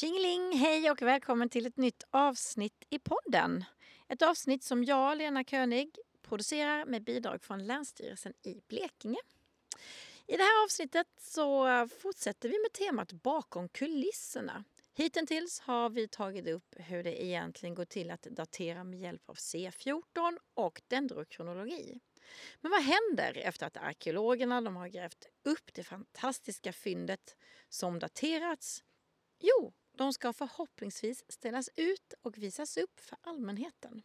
Tjingeling, hej och välkommen till ett nytt avsnitt i podden. Ett avsnitt som jag, Lena König, producerar med bidrag från Länsstyrelsen i Blekinge. I det här avsnittet så fortsätter vi med temat bakom kulisserna. Hittills har vi tagit upp hur det egentligen går till att datera med hjälp av C14 och dendrokronologi. Men vad händer efter att arkeologerna de har grävt upp det fantastiska fyndet som daterats? Jo, de ska förhoppningsvis ställas ut och visas upp för allmänheten.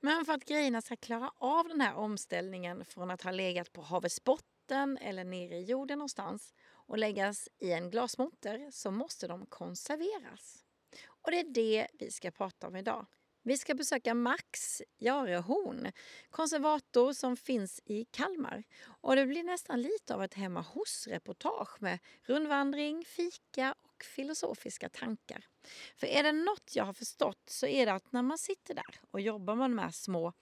Men för att grejerna ska klara av den här omställningen från att ha legat på havets botten eller nere i jorden någonstans och läggas i en glasmonter så måste de konserveras. Och det är det vi ska prata om idag. Vi ska besöka Max Jarehorn, konservator som finns i Kalmar. Och det blir nästan lite av ett hemma hos-reportage med rundvandring, fika och filosofiska tankar. För är det något jag har förstått så är det att när man sitter där och jobbar med de här små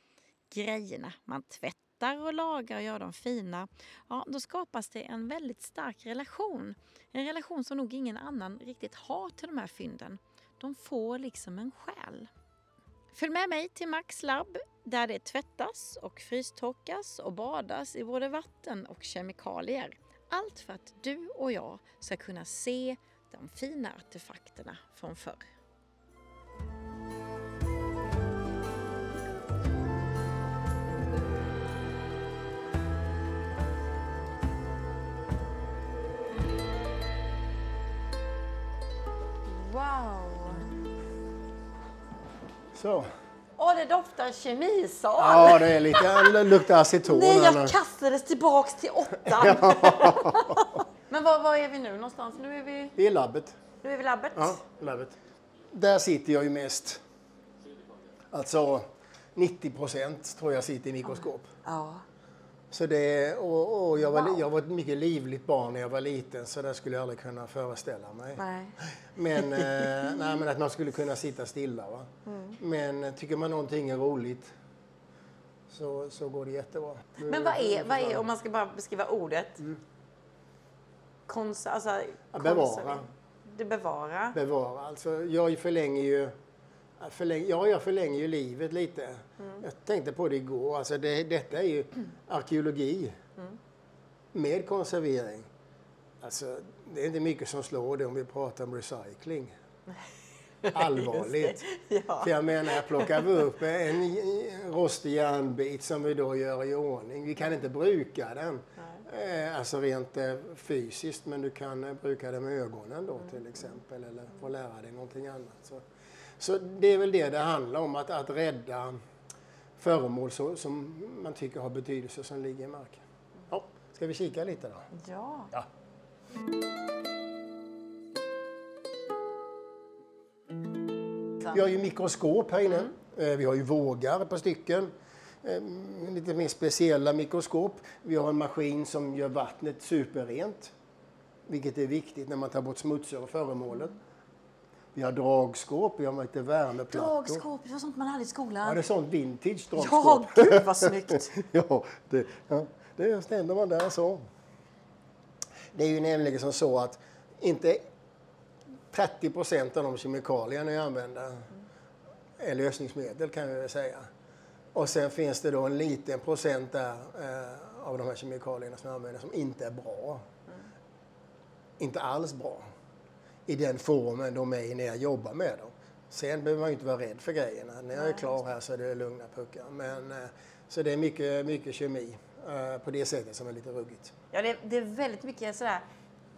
grejerna, man tvättar och lagar och gör dem fina, ja då skapas det en väldigt stark relation. En relation som nog ingen annan riktigt har till de här fynden. De får liksom en själ. Följ med mig till Max labb där det tvättas och frystorkas och badas i både vatten och kemikalier. Allt för att du och jag ska kunna se de fina artefakterna från förr. Wow! Så. Åh, det doftar kemisal! Ja, det är lite, det luktar aceton. Nej, jag kastades tillbaks till åttan. Men var, var är vi nu någonstans? Nu är vi, Det är labbet. nu är vi labbet. Ja, labbet. Där sitter jag ju mest. Alltså 90 procent tror jag sitter i mikroskop. Ja. Så det, och, och jag, var, li- jag var ett mycket livligt barn när jag var liten så det skulle jag aldrig kunna föreställa mig. Nej. Men, eh, nej, men att man skulle kunna sitta stilla. Va? Mm. Men eh, tycker man någonting är roligt så, så går det jättebra. Men vad är, vad är, om man ska bara beskriva ordet? Kons, alltså, Mm. Ja, bevara. Det bevara. Bevara. Alltså, jag förlänger ju förläng, ja, jag förlänger ju livet lite. Jag tänkte på det igår. Alltså det, detta är ju arkeologi med konservering. Alltså, det är inte mycket som slår det om vi pratar om recycling. Allvarligt. Ja. För jag menar, plockar vi upp en en rostig järnbit som vi då gör i ordning. Vi kan inte bruka den. Eh, alltså rent eh, fysiskt, men du kan eh, bruka den med ögonen då till exempel. Eller få lära dig någonting annat. Så, så det är väl det det handlar om, att, att rädda föremål så, som man tycker har betydelse som ligger i marken. Ja, ska vi kika lite då? ja. Ja. Vi har ju mikroskop här inne. Eh, Vi har ju vågar par stycken. Eh, Lite mer speciella mikroskop. Vi har en maskin som gör vattnet superrent. Vilket är viktigt när man tar bort smutsar och föremålet. Vi har dragskåp, vi har lite värmeplattor. Dragskåp, det var sånt man hade i skolan. Ja, det är sånt vintage Ja, dragskåp. gud vad snyggt! ja, det, ja, det ställer man där så. Det är ju nämligen som så att inte 30 procent av de kemikalierna jag använder är lösningsmedel kan vi väl säga. Och sen finns det då en liten procent där eh, av de här kemikalierna som jag använder som inte är bra. Inte alls bra. I den formen de är i när jag jobbar med dem. Sen behöver man ju inte vara rädd för grejerna. När jag är klar här så är det lugna puckar. Men, eh, så det är mycket, mycket kemi eh, på det sättet som är lite ruggigt. Ja, det, det är väldigt mycket sådär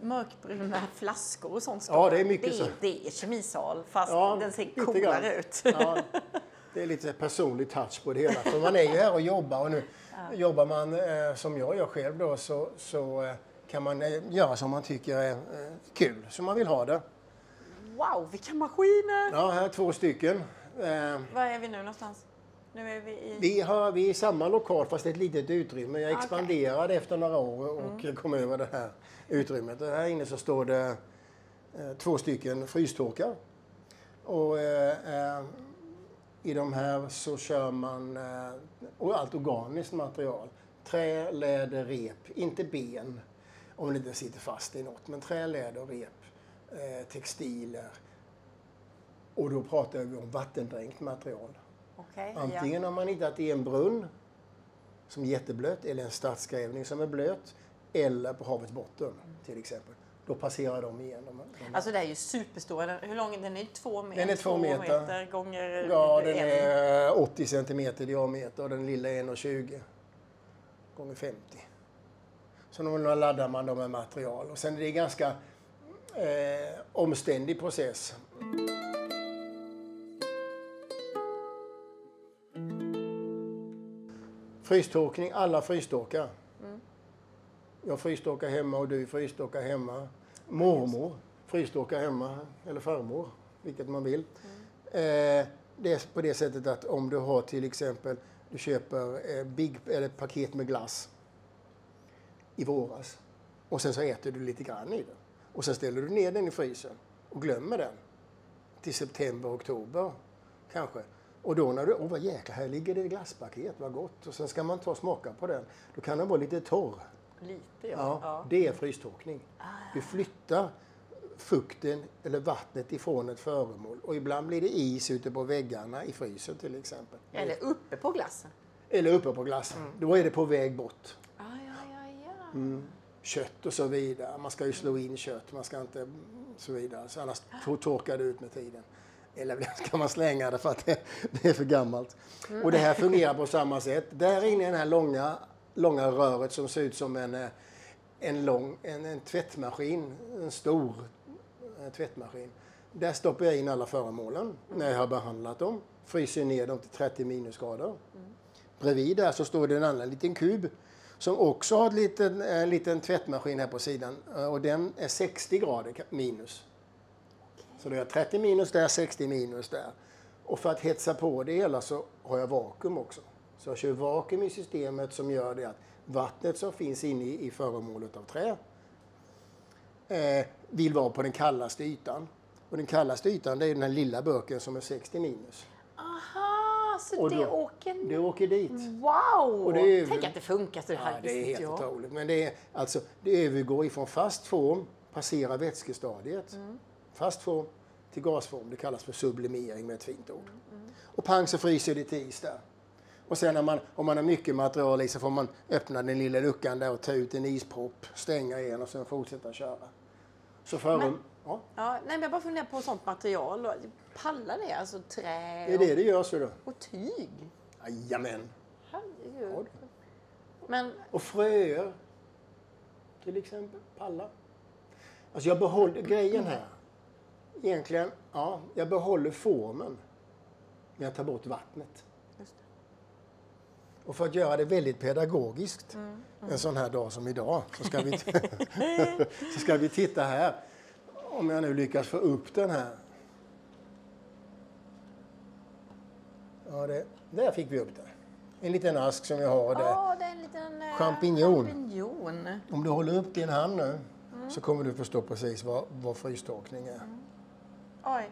mörkbruna flaskor och sånt. Ja, det är mycket det, så. Det är kemisal, fast Ja, den ser coolare grann. ut. Ja, det är lite personlig touch på det hela. För man är ju här och jobbar och nu jobbar man eh, som jag gör själv då så, så eh, kan man eh, göra som man tycker är eh, kul, som man vill ha det. Wow, vilka maskiner! Ja, här är två stycken. Eh, Var är vi nu någonstans? Nu är vi i... vi, har, vi är i samma lokal fast ett litet utrymme. Jag Okej. expanderade efter några år och kom över det här utrymmet. Och här inne så står det eh, två stycken frystorkar. Och i de här så kör man eh, och allt organiskt material. Trä, läder, rep, inte ben om det inte sitter fast i något. Men trä, läder, rep, eh, textiler, Och då pratar vi om vattendränkt material. Okej, Antingen har man hittat i en brunn som är jätteblöt eller en stadsgrävning som är blöt eller på havets botten till exempel. Då passerar de igenom. Alltså det är ju superstora. Hur lång är den? Är två meter? Den är två meter. gånger Ja, den en. är 80 centimeter i diameter och den lilla är 1,20 gånger 50. Så då laddar man dem med material och sen är det en ganska eh, omständig process. Frystorkning, alla frystorkar. Jag frystorkar hemma och du frystorkar hemma. Mormor frystorkar hemma, eller farmor, vilket man vill. Eh, det är på det sättet att om du har till exempel, du köper eh, big, eller paket med glass i våras och sen så äter du lite grann i den. Och sen ställer du ner den i frysen och glömmer den till september, oktober kanske. Och då när du, åh vad jäkla, här ligger det glasspaket, vad gott. Och sen ska man ta och smaka på den. Då kan den vara lite torr. Lite ja. Ja, ja. Det är frystorkning. Du flyttar fukten eller vattnet ifrån ett föremål och ibland blir det is ute på väggarna i frysen till exempel. Eller uppe på glassen. Eller uppe på glassen. Då är det på väg bort. Ah, ja, ja, ja. Mm. Kött och så vidare. Man ska ju slå in kött, man ska inte så vidare. Så annars to- torkar det ut med tiden. Eller ska man slänga det för att det, är för gammalt. Och det här fungerar på samma sätt. Där inne i det här långa, långa röret som ser ut som en, eh, en, lång, en, en tvättmaskin, en stor eh, tvättmaskin. Där stoppar jag in alla föremålen när jag har behandlat dem. Fryser ner dem till 30 minusgrader. Bredvid där så står det en annan liten kub som också har en liten, en liten tvättmaskin här på sidan eh, och den är 60 grader minus. Så då är jag 30 minus där, 60 minus där. Och för att hetsa på det hela så har jag vakuum också. Så jag kör vakuum i systemet som gör det att vattnet som finns inne i, föremålet av trä eh, vill vara på den kallaste ytan. Och den kallaste ytan det är den här lilla burken som är 60 minus. Aha, så Och det då- åker... Det åker dit. Wow! Det är Tänk att det funkar så Ja, här. det är helt otroligt. Men det, är, alltså, det övergår ifrån fast form, passerar vätskestadiet, Mm. fast form till gasform. Det kallas för sublimering med ett fint ord. Mm, Och pang så fryser det till is där. Och sen när man, om man har mycket material i så får man öppna den lilla luckan där och ta ut en ispropp, stänga igen och sen fortsätta köra. Så för Men- ja, Ja, nej, men jag bara funderar på sånt material. och- Pallar det? Alltså trä det är det det gör så då. och, och tyg? Jajamän. Herregud. Men Och fröer. Till exempel. Pallar. Alltså jag behåller grejen här. Egentligen, ja, jag behåller formen. Men jag tar bort vattnet. Och för att göra det väldigt pedagogiskt en sån här dag som idag så ska, vi så ska vi titta här. Om jag nu lyckas få upp den här. Ja, det, där fick vi upp den. En liten ask som jag har där. Ja, det är en liten eh, Champignon. champignon. Om du håller upp din hand nu så kommer du förstå precis vad, vad frystorkning är. Oj,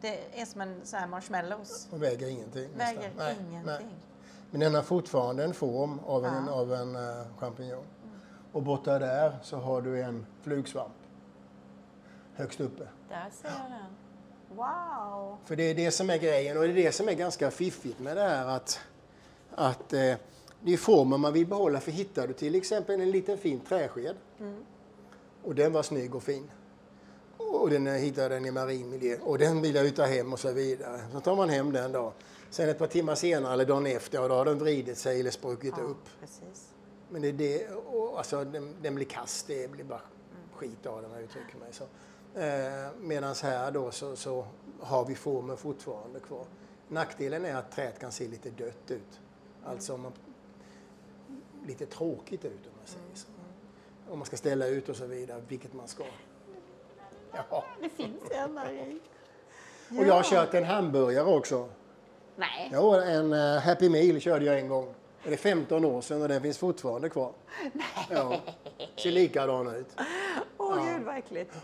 det är som en sån här marshmallows. Och väger ingenting. Väger nästan. Ingenting. nej. Men den har fortfarande en form av en, Ja. av en uh, champignon. Och borta där så har du en flugsvamp. Högst uppe. Där ser jag den. Wow! För det är det som är grejen och det är det som är ganska fiffigt med det här att, att eh, det är formen man vill behålla. För hittar du till exempel en liten fin träsked och den var snygg och fin och den eh, hittade den i marin miljö och den vill jag ta hem och så vidare. Så tar man hem den då. Sen ett par timmar senare eller dagen efter, och då har den vridit sig eller spruckit Ja, upp. precis. Men det, är det, och, alltså, den, den blir kast, det blir bara skit av den jag uttrycker mig så. Eh, Medan här då så, så har vi formen fortfarande kvar. Nackdelen är att träet kan se lite dött ut. Alltså om man, lite tråkigt ut om man säger så. Om man ska ställa ut och så vidare, vilket man ska. Ja. Det finns en där i. Och jag har kört en hamburgare också. Nej. Jo, en eh, Happy Meal körde jag en gång. Det är 15 år sedan och den finns fortfarande kvar. Nej. Ja. Ser likadan ut. Åh Ja. gud vad äckligt.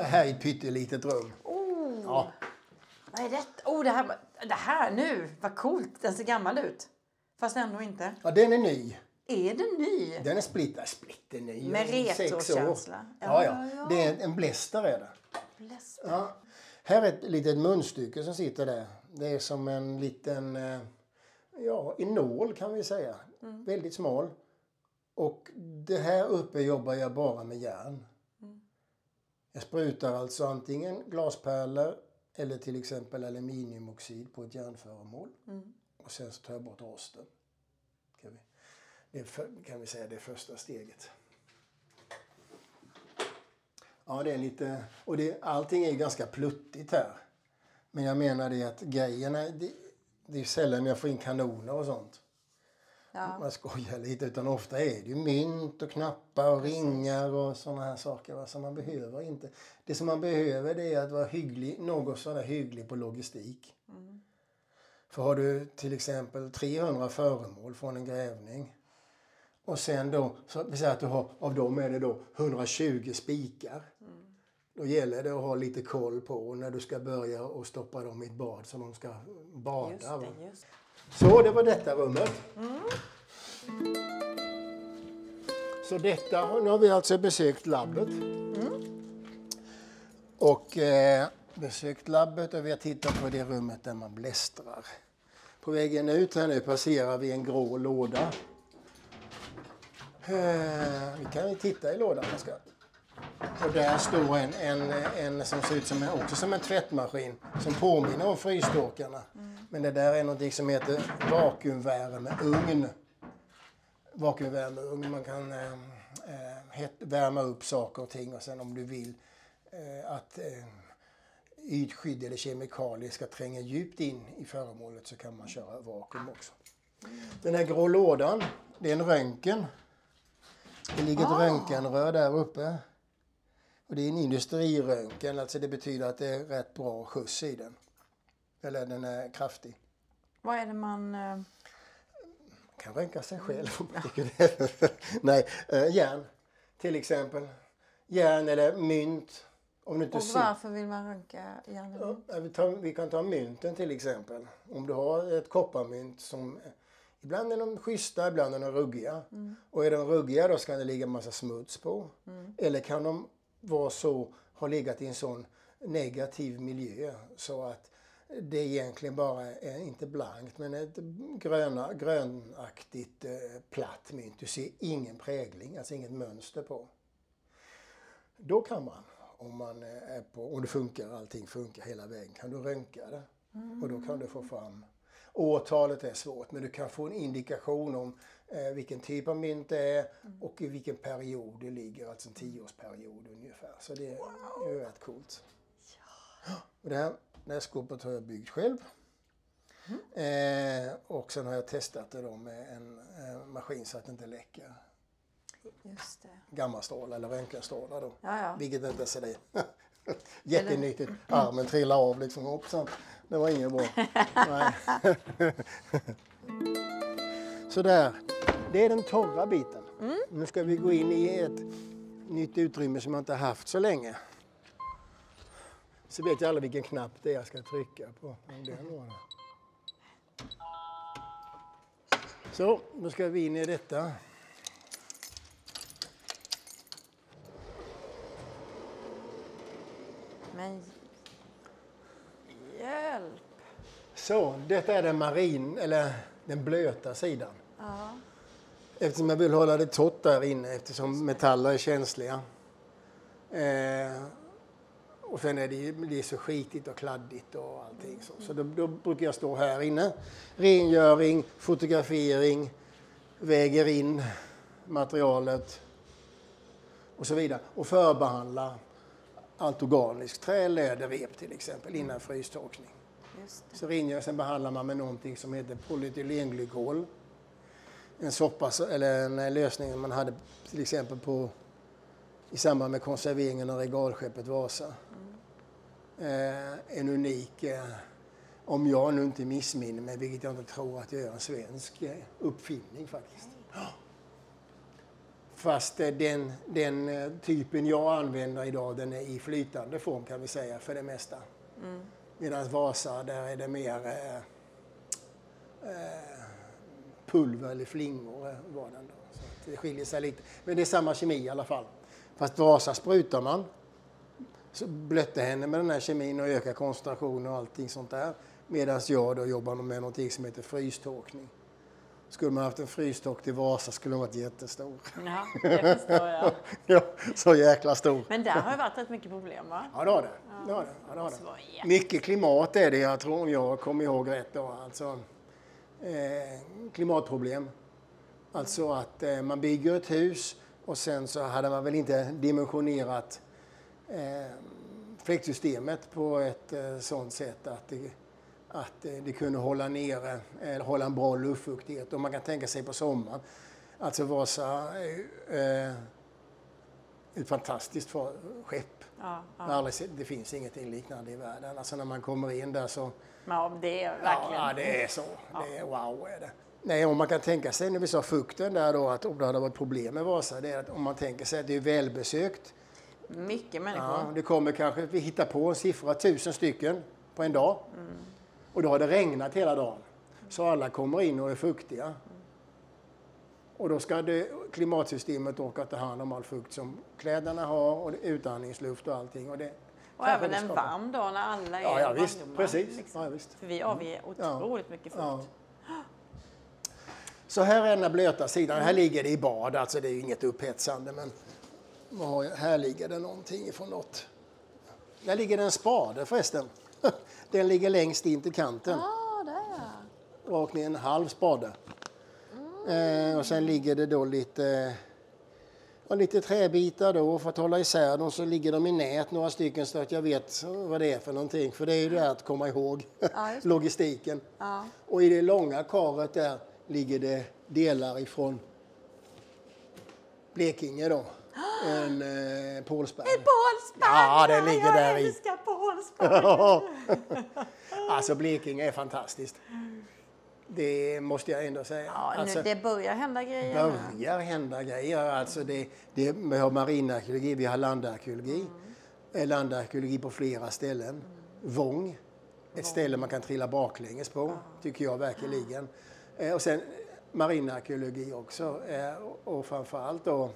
Här är ett pyttelitet rum. Oh. Ja. Vad är det? Oh, det här, det här nu, vad coolt. Den ser gammal ut. Fast ändå inte. ja, den är ny. Är den ny? Den är splitter, splitter ny. Med retrokänsla. Ja, Ja, ja. Det är en bläster är det. Läster. Ja. Här är ett litet munstycke som sitter där. Det är som en liten, eh, ja, en nål kan vi säga. Väldigt smal. Och det här uppe jobbar jag bara med järn. Jag sprutar alltså antingen glaspärlor eller till exempel aluminiumoxid på ett järnföremål. Och sen så tar jag bort rosten. Det för, kan vi säga det första steget. Ja, det är lite... Och det, allting är ganska pluttigt här. Men jag menar det att grejerna... Det, det är sällan jag får in kanoner och sånt. Ja. Man skojar lite. Utan ofta är det ju mynt och knappar och ringar och sådana här saker. Va? Så man behöver inte... Det som man behöver det är att vara hygglig, något sådär hygglig på logistik. För har du till exempel 300 föremål från en grävning och sen då, så vi säger att du har, av dem är det då 120 spikar. Då gäller det att ha lite koll på när du ska börja och stoppa dem i ett bad så de ska bada. Just det, just. Så det var detta rummet. Så detta, nu har vi alltså besökt labbet. Och eh, besökt labbet och vi har tittat på det rummet där man blästrar. På vägen ut här nu passerar vi en grå låda. Eh, vi kan ju titta i lådan. Ska. Och där står en, en, en som ser ut som en, också som en tvättmaskin som påminner om frystorkarna. Men det där är något som heter vakuumvärmeugn. Vakuumvärmeugn, man kan eh, eh het, värma upp saker och ting och sen om du vill eh, att eh, ytskydd eller kemikalier ska tränga djupt in i föremålet så kan man köra vakuum också. Den här grå lådan, det är en röntgen. Det ligger ett röntgenrör där uppe. Och det är en industriröntgen, alltså det betyder att det är rätt bra skjuts i den. Eller den är kraftig. Vad är det man... eh, Man kan röntga sig själv om man tycker. Nej, eh, järn till exempel. Järn eller mynt. Om du inte Och varför vill man röntga vi, tar, vi kan ta mynten till exempel. Om du har ett kopparmynt som Ibland är de schyssta, ibland är de ruggiga. Och är de ruggiga då ska det ligga en massa smuts på. Eller kan de vara så, ha legat i en sån negativ miljö så att det egentligen bara är, inte blankt, men ett gröna, grönaktigt eh, platt mynt. Du ser ingen prägling, alltså inget mönster på. Då kan man, om, man eh, är på, om det funkar, allting funkar hela vägen, kan du röntga det. Och då kan du få fram Årtalet är svårt, men du kan få en indikation om eh, vilken typ av mynt det är och i vilken period det ligger, alltså en tioårsperiod ungefär. Så det är ju rätt coolt. Och det, här, det här skåpet har jag byggt själv. Eh, och sen har jag testat det då med en eh, maskin så att det inte läcker Just det. gammastrålar eller röntgenstrålar då. Ja, ja. Vilket inte är det. Jättenyttigt. Armen trillar av liksom. Hoppsan. Det var inget bra. Sådär. Det är den torra biten. Nu ska vi gå in i ett nytt utrymme som jag inte haft så länge. Så vet jag aldrig vilken knapp det är jag ska trycka på. Så, nu ska vi in i detta. Men hjälp. Så, detta är den marin, eller den blöta sidan. Ja. Eftersom jag vill hålla det torrt där inne eftersom metaller är känsliga. Eh, och sen är det, ju- det är så skitigt och kladdigt och allting. Så, så då, då brukar jag stå här inne. Rengöring, fotografering, väger in materialet och så vidare. Och förbehandla allt organiskt. Trä, läder, rep till exempel innan frystorkning. Just det. Så rengör, sen behandlar man med någonting som heter polyethylenglykol. En soppa, eller en eh, lösning man hade till exempel på, i samband med konserveringen av regalskeppet Vasa. Eh, en unik, eh, om jag nu inte missminner mig, vilket jag inte tror att jag gör, en svensk eh, uppfinning faktiskt. Ja. Fast eh, den, den eh, typen jag använder idag, den är i flytande form kan vi säga för det mesta. Medan Vasa, där är det mer eh, eh, pulver eller flingor var den då. Så det skiljer sig lite. Men det är samma kemi i alla fall. Fast Vasa sprutar man så blötte henne med den här kemin och ökar koncentrationen och allting sånt där. Medan jag då jobbar med någonting som heter frystorkning. Skulle man haft en frystork till Vasa skulle den varit jättestor. Ja, det förstår jag. ja, så jäkla stor. Men där har det varit rätt mycket problem va? Ja, det har det. det, har det. Ja, det, har det. Mycket klimat är det, jag tror om jag kommer ihåg rätt. Då. Alltså, eh, klimatproblem. Alltså att eh, man bygger ett hus och sen så hade man väl inte dimensionerat eh, fläktsystemet på ett eh, sådant sätt att det, att eh, det kunde hålla nere, eller hålla en bra luftfuktighet. Och man kan tänka sig på sommaren. Alltså Vasa är ju, eh, ett fantastiskt fa- skepp. Ja, sett, det finns ingenting liknande i världen. Alltså när man kommer in där så... ja, det är verkligen... Ja, det är så. Det är wow är det. Nej, om man kan tänka sig när vi sa fukten där då att om det hade varit problem med Vasa, det är att om man tänker sig att det är välbesökt. Mycket människor. Ja, det kommer kanske, vi hittar på en siffra, tusen stycken på en dag. Mm. Och då har det regnat hela dagen. Så alla kommer in och är fuktiga. Och då ska det, klimatsystemet orka ta hand om all fukt som kläderna har och utandningsluft och allting. Och, det, Och även en varm dag när alla är Ja, ja visst. varmdomar, Precis. liksom. Ja, visst. För vi avger otroligt mycket fukt. Ja. Så här är den här blöta sidan. Här ligger det i bad, alltså det är inget upphetsande men här ligger det någonting ifrån något. Där ligger det en spade förresten. Den ligger längst in till kanten. Ja, där ja. Rakt ner en halv spade. Eh, och sen ligger det då lite, ja, lite träbitar då för att hålla isär dem. Så ligger de i nät några stycken så att jag vet vad det är för någonting. För det är ju det här att komma ihåg Ja, logistiken. Ja. Och i det långa karet där ligger det delar ifrån Blekinge då. En eh, pålsberg. Pålsberg! Ja, den ligger där Jag i. älskar Pålsberg! alltså Blekinge är fantastiskt. Det måste jag ändå säga. Ja, alltså, nu, det börjar hända grejer nu. börjar hända grejer. Alltså det, det, vi har marinarkeologi, vi har landarkeologi. Mm. Landarkeologi på flera ställen. Vång, ett ställe man kan trilla baklänges på, tycker jag verkligen. Eh, och sen marinarkeologi också. Eh, och, framförallt då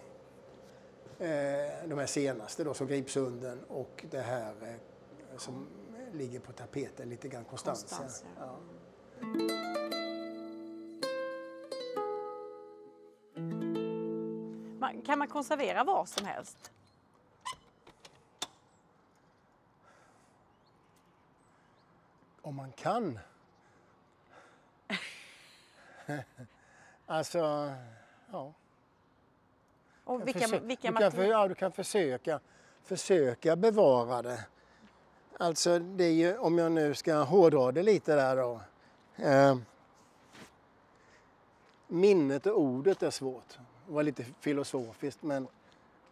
de här senaste då, som Gripsunden och det här eh, som ligger på tapeten lite grann, Konstantia. Konstantia. Ja. Man, kan man konservera vad som helst? Om man kan. alltså, ja. Och vilka, vilka du, kan för, ja, du kan försöka, försöka bevara det. Alltså, det är ju, om jag nu ska hårdra det lite där då. Eh, minnet och ordet är svårt. Det var lite filosofiskt, men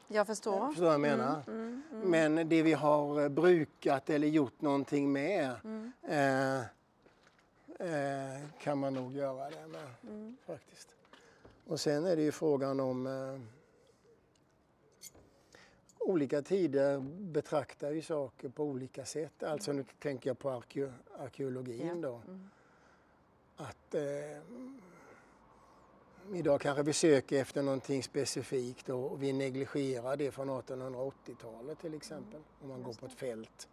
Jag förstår. Förstår vad jag menar? Men det vi har brukat eller gjort någonting med eh, eh, kan man nog göra det med. Faktiskt. Och sen är det ju frågan om eh, olika tider betraktar ju saker på olika sätt. Alltså nu tänker jag på arke arkeologin då. Att eh, Idag kanske vi söker efter någonting specifikt och vi negligerar det från 1880-talet till exempel. Om man går på ett fält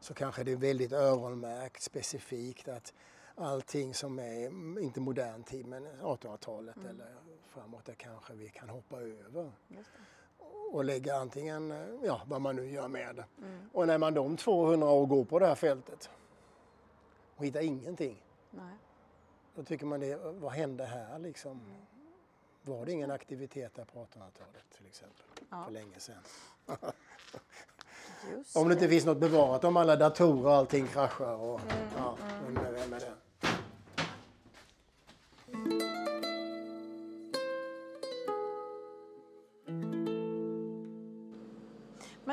så kanske det är väldigt öronmärkt specifikt att allting som är, inte modern tid, men 1800-talet eller framåt, det kanske vi kan hoppa över. Och lägga antingen, eh, ja vad man nu gör med det. Och när man de 200 år går på det här fältet och hittar ingenting. Nej. Då tycker man det, vad hände här liksom? Var det ingen aktivitet där på 1800-talet till exempel? Ja. För länge sedan. Om det inte finns något bevarat, om alla datorer och allting kraschar och ja, vem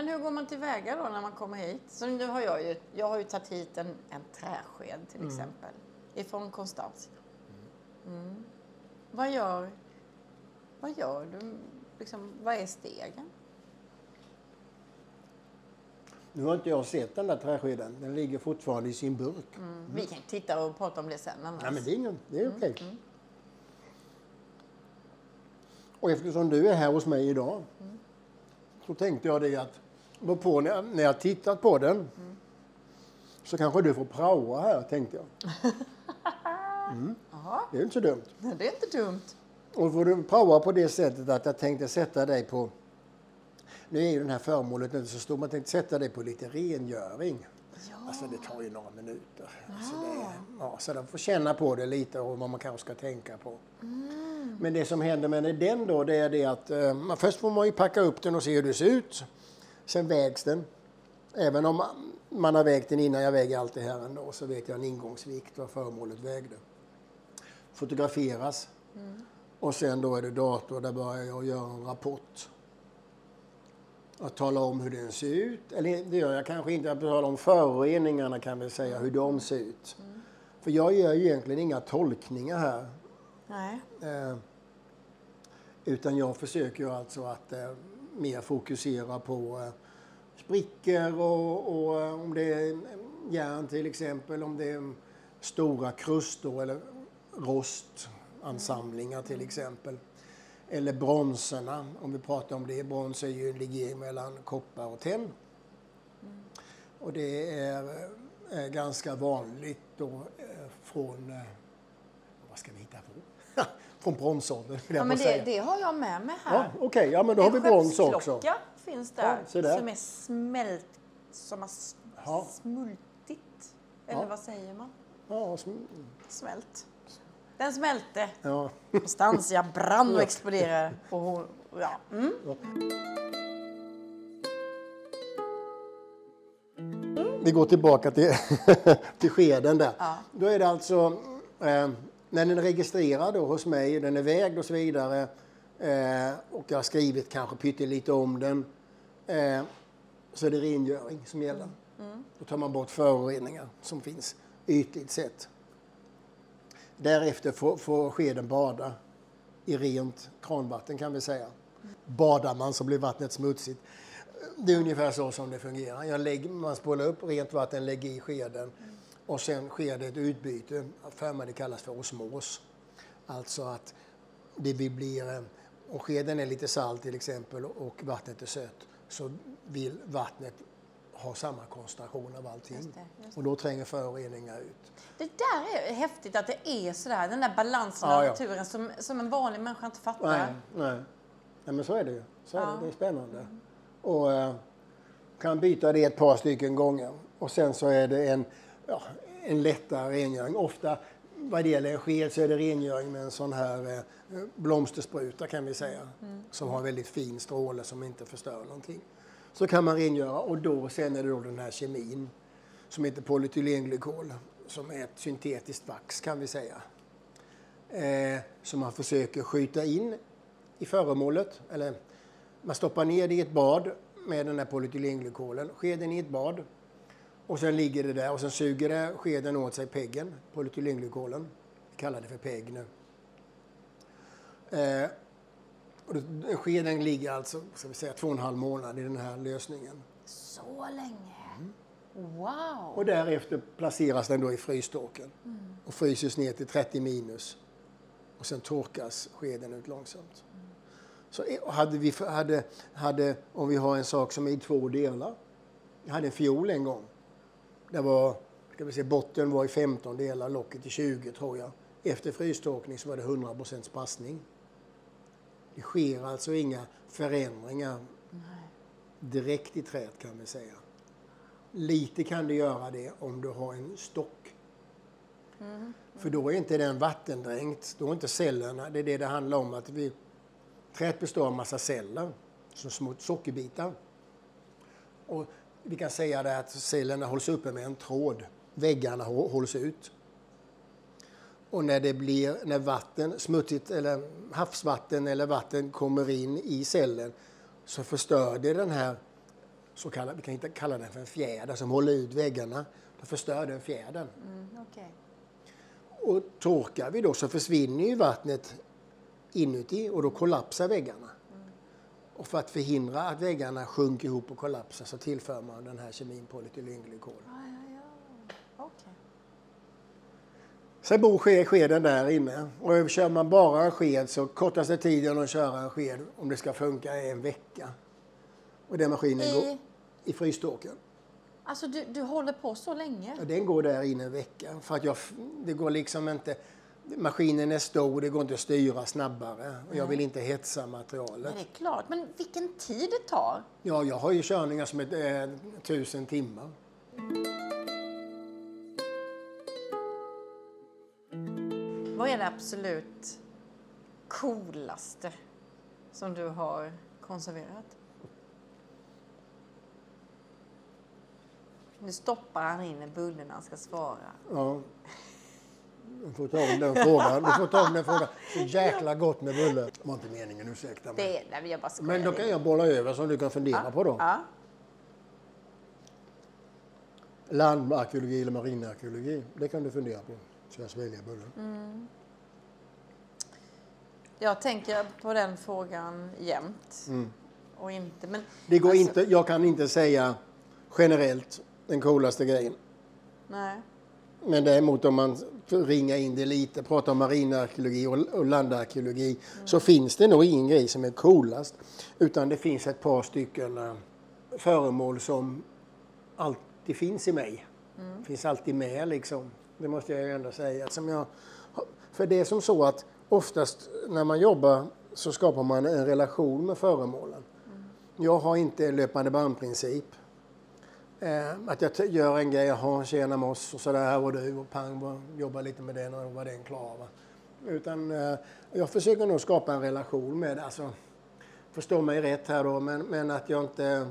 Men hur går man tillväga då när man kommer hit? Så nu har jag ju, jag har ju tagit hit en, en träsked till exempel. Ifrån Konstantia. Mm. Vad gör, vad gör du? Liksom, vad är stegen? Nu har inte jag sett den där träskeden, den ligger fortfarande i sin burk. Vi kan titta och prata om det sen annars. Nej men det är, ingen, det är okej. Och eftersom du är här hos mig idag så tänkte jag det att beror på när när jag tittat på den så kanske du får praoa här tänkte jag. Mm. Det är inte så dumt. Det är inte dumt. Och får du praoa på det sättet att jag tänkte sätta dig på nu är ju den här föremålet inte så stor, men jag tänkte sätta dig på lite rengöring. Ja. Alltså det tar ju några minuter. Alltså det, ja, så de får känna på det lite och vad man kanske ska tänka på. Men det som händer med den då, det är det att eh, man, först får man ju packa upp den och se hur det ser ut. Sen vägs den. Även om man, har vägt den innan, jag väger allt det här ändå, så vet jag en ingångsvikt vad föremålet vägde. Fotograferas. Och sen då är det dator, där börjar jag göra en rapport. Att tala om hur den ser ut. Eller det gör jag kanske inte, jag talar om föroreningarna kan vi säga, hur de ser ut. För jag gör ju egentligen inga tolkningar här. Nej. Eh, utan jag försöker ju alltså att eh, mer fokusera på eh, sprickor och, och eh, om det är järn till exempel, om det är stora krustor eller rostansamlingar till exempel. Eller bronserna, om vi pratar om det. Brons är ju en legering mellan koppar och tenn. Och det är är ganska vanligt då från, eh, vad ska vi hitta på? Från bronsåldern, jag Ja, men det, det har jag med mig Ja, här. Okej, ja men då har vi en brons också. finns där, Ja, där. som är smält, som har Ja. smultit. Eller Ja. vad säger man? Ja, sm- Smält. Den smälte. ja. Stansia brann och exploderade. Och hon, ja. mm. Vi går tillbaka till, till skeden där. Ja. Då är det alltså, eh, när den är registrerad då hos mig, den är vägd och så vidare eh, och jag har skrivit kanske pyttelite om den, eh, så är det rengöring som gäller. Då tar man bort föroreningar som finns ytligt sett. Därefter får, får skeden bada i rent kranvatten kan vi säga. Badar man så blir vattnet smutsigt. Det är ungefär så som det fungerar. Jag lägger, man spolar upp rent vatten, lägger i skeden och sen sker det ett utbyte. För mig det kallas för osmos. Alltså att det blir, eh, om skeden är lite salt till exempel och vattnet är sött så vill vattnet ha samma koncentration av allting. Just det, just Och då tränger föroreningar ut. Det där är häftigt att det är sådär. Den där balansen Ja, av ja. naturen som, som en vanlig människa inte fattar. Nej, nej. nej men så är det ju. Så är Ja. det. det är spännande. Och eh, kan byta det ett par stycken gånger. Och sen så är det en, ja, en lättare rengöring. Ofta vad det gäller sked så är det rengöring med en sån här eh, blomsterspruta kan vi säga. Som har väldigt fin stråle som inte förstör någonting. Så kan man rengöra och då sen är det då den här kemin som heter polyethylenglykol som är ett syntetiskt vax kan vi säga. Eh, som man försöker skjuta in i föremålet. Eller man stoppar ner det i ett bad med den här polyetylenglykolen. Skeden i ett bad. Och sen ligger det där och sen suger det skeden åt sig peggen, polyetylenglykolen. Vi kallar det för PEG nu. Eh, och då- skeden ligger alltså ska vi säga, två och en halv månad i den här lösningen. Så länge. Mm. Wow. Och därefter placeras den då i frystorken och fryses ner till 30 minus. Och sen torkas skeden ut långsamt. Så eh, hade vi, hade, hade, om vi har en sak som är i två delar. Jag hade en fiol en gång. Det var, ska vi säga, botten var i 15 delar, locket i 20 tror jag. Efter frystorkning så var det 100% passning. Det sker alltså inga förändringar direkt i träet kan vi säga. Lite kan det göra det om du har en stock. För då är inte den vattendränkt, då är inte cellerna, det är det det handlar om. att vi, Träet består av massa celler, som små sockerbitar. Och vi kan säga det att cellerna hålls uppe med en tråd, väggarna hå- hålls ut. Och när det blir, när vatten, smutsigt eller havsvatten eller vatten kommer in i cellen så förstör det den här så kallad, vi kan inte kalla den för en fjäder som håller ut väggarna. Då förstör den fjädern. Mm, okej. Och torkar vi då så försvinner ju vattnet inuti och då kollapsar väggarna. Och för att förhindra att väggarna sjunker ihop och kollapsar så tillför man den här kemin polyethylenglykol. Ja, ja, ja. Okej. Sen bor ske- skeden där inne. Och kör man bara en sked så kortaste tiden att köra en sked om det ska funka är en vecka. Och den maskinen går I, i frysståken. alltså du, du håller på så länge? Ja, den går där inne en vecka. För att jag, det går liksom inte... Maskinen är stor, det går inte att styra snabbare. Och jag vill inte hetsa materialet. det är klart. Men vilken tid det tar? Ja, jag har ju körningar som är eh, tusen timmar. Vad är det absolut coolaste som du har konserverat? Nu stoppar han in en bulle när han ska svara. Ja. Du får ta om den frågan. Du får ta om den frågan. Så jäkla gott med bulle. Det var inte meningen, ursäkta mig. Det är, nej, men jag bara skojar. Men då kan jag bolla över som du kan fundera på då. Ja. Landarkeologi eller marinarkeologi. Det kan du fundera på. Så jag sväljer bullen. Mm. Jag tänker på den frågan jämt. Och inte, men Det går alltså, inte, jag kan inte säga generellt den coolaste grejen. Nej. Men däremot om man ringar in det lite, pratar om marinarkeologi och, och landarkeologi, så finns det nog ingen grej som är coolast. Utan det finns ett par stycken eh, föremål som alltid finns i mig. Finns alltid med liksom. Det måste jag ju ändå säga. Som jag, för det är som så att oftast när man jobbar så skapar man en relation med föremålen. Jag har inte löpande bandprincip. Eh, att jag gör en grej, jaha, tjena moss och sådär, här var du och pang, bara jobbar lite med den och var den klar. Va? Utan eh, jag försöker nog skapa en relation med. Alltså, förstå mig rätt här då, men, men att jag inte...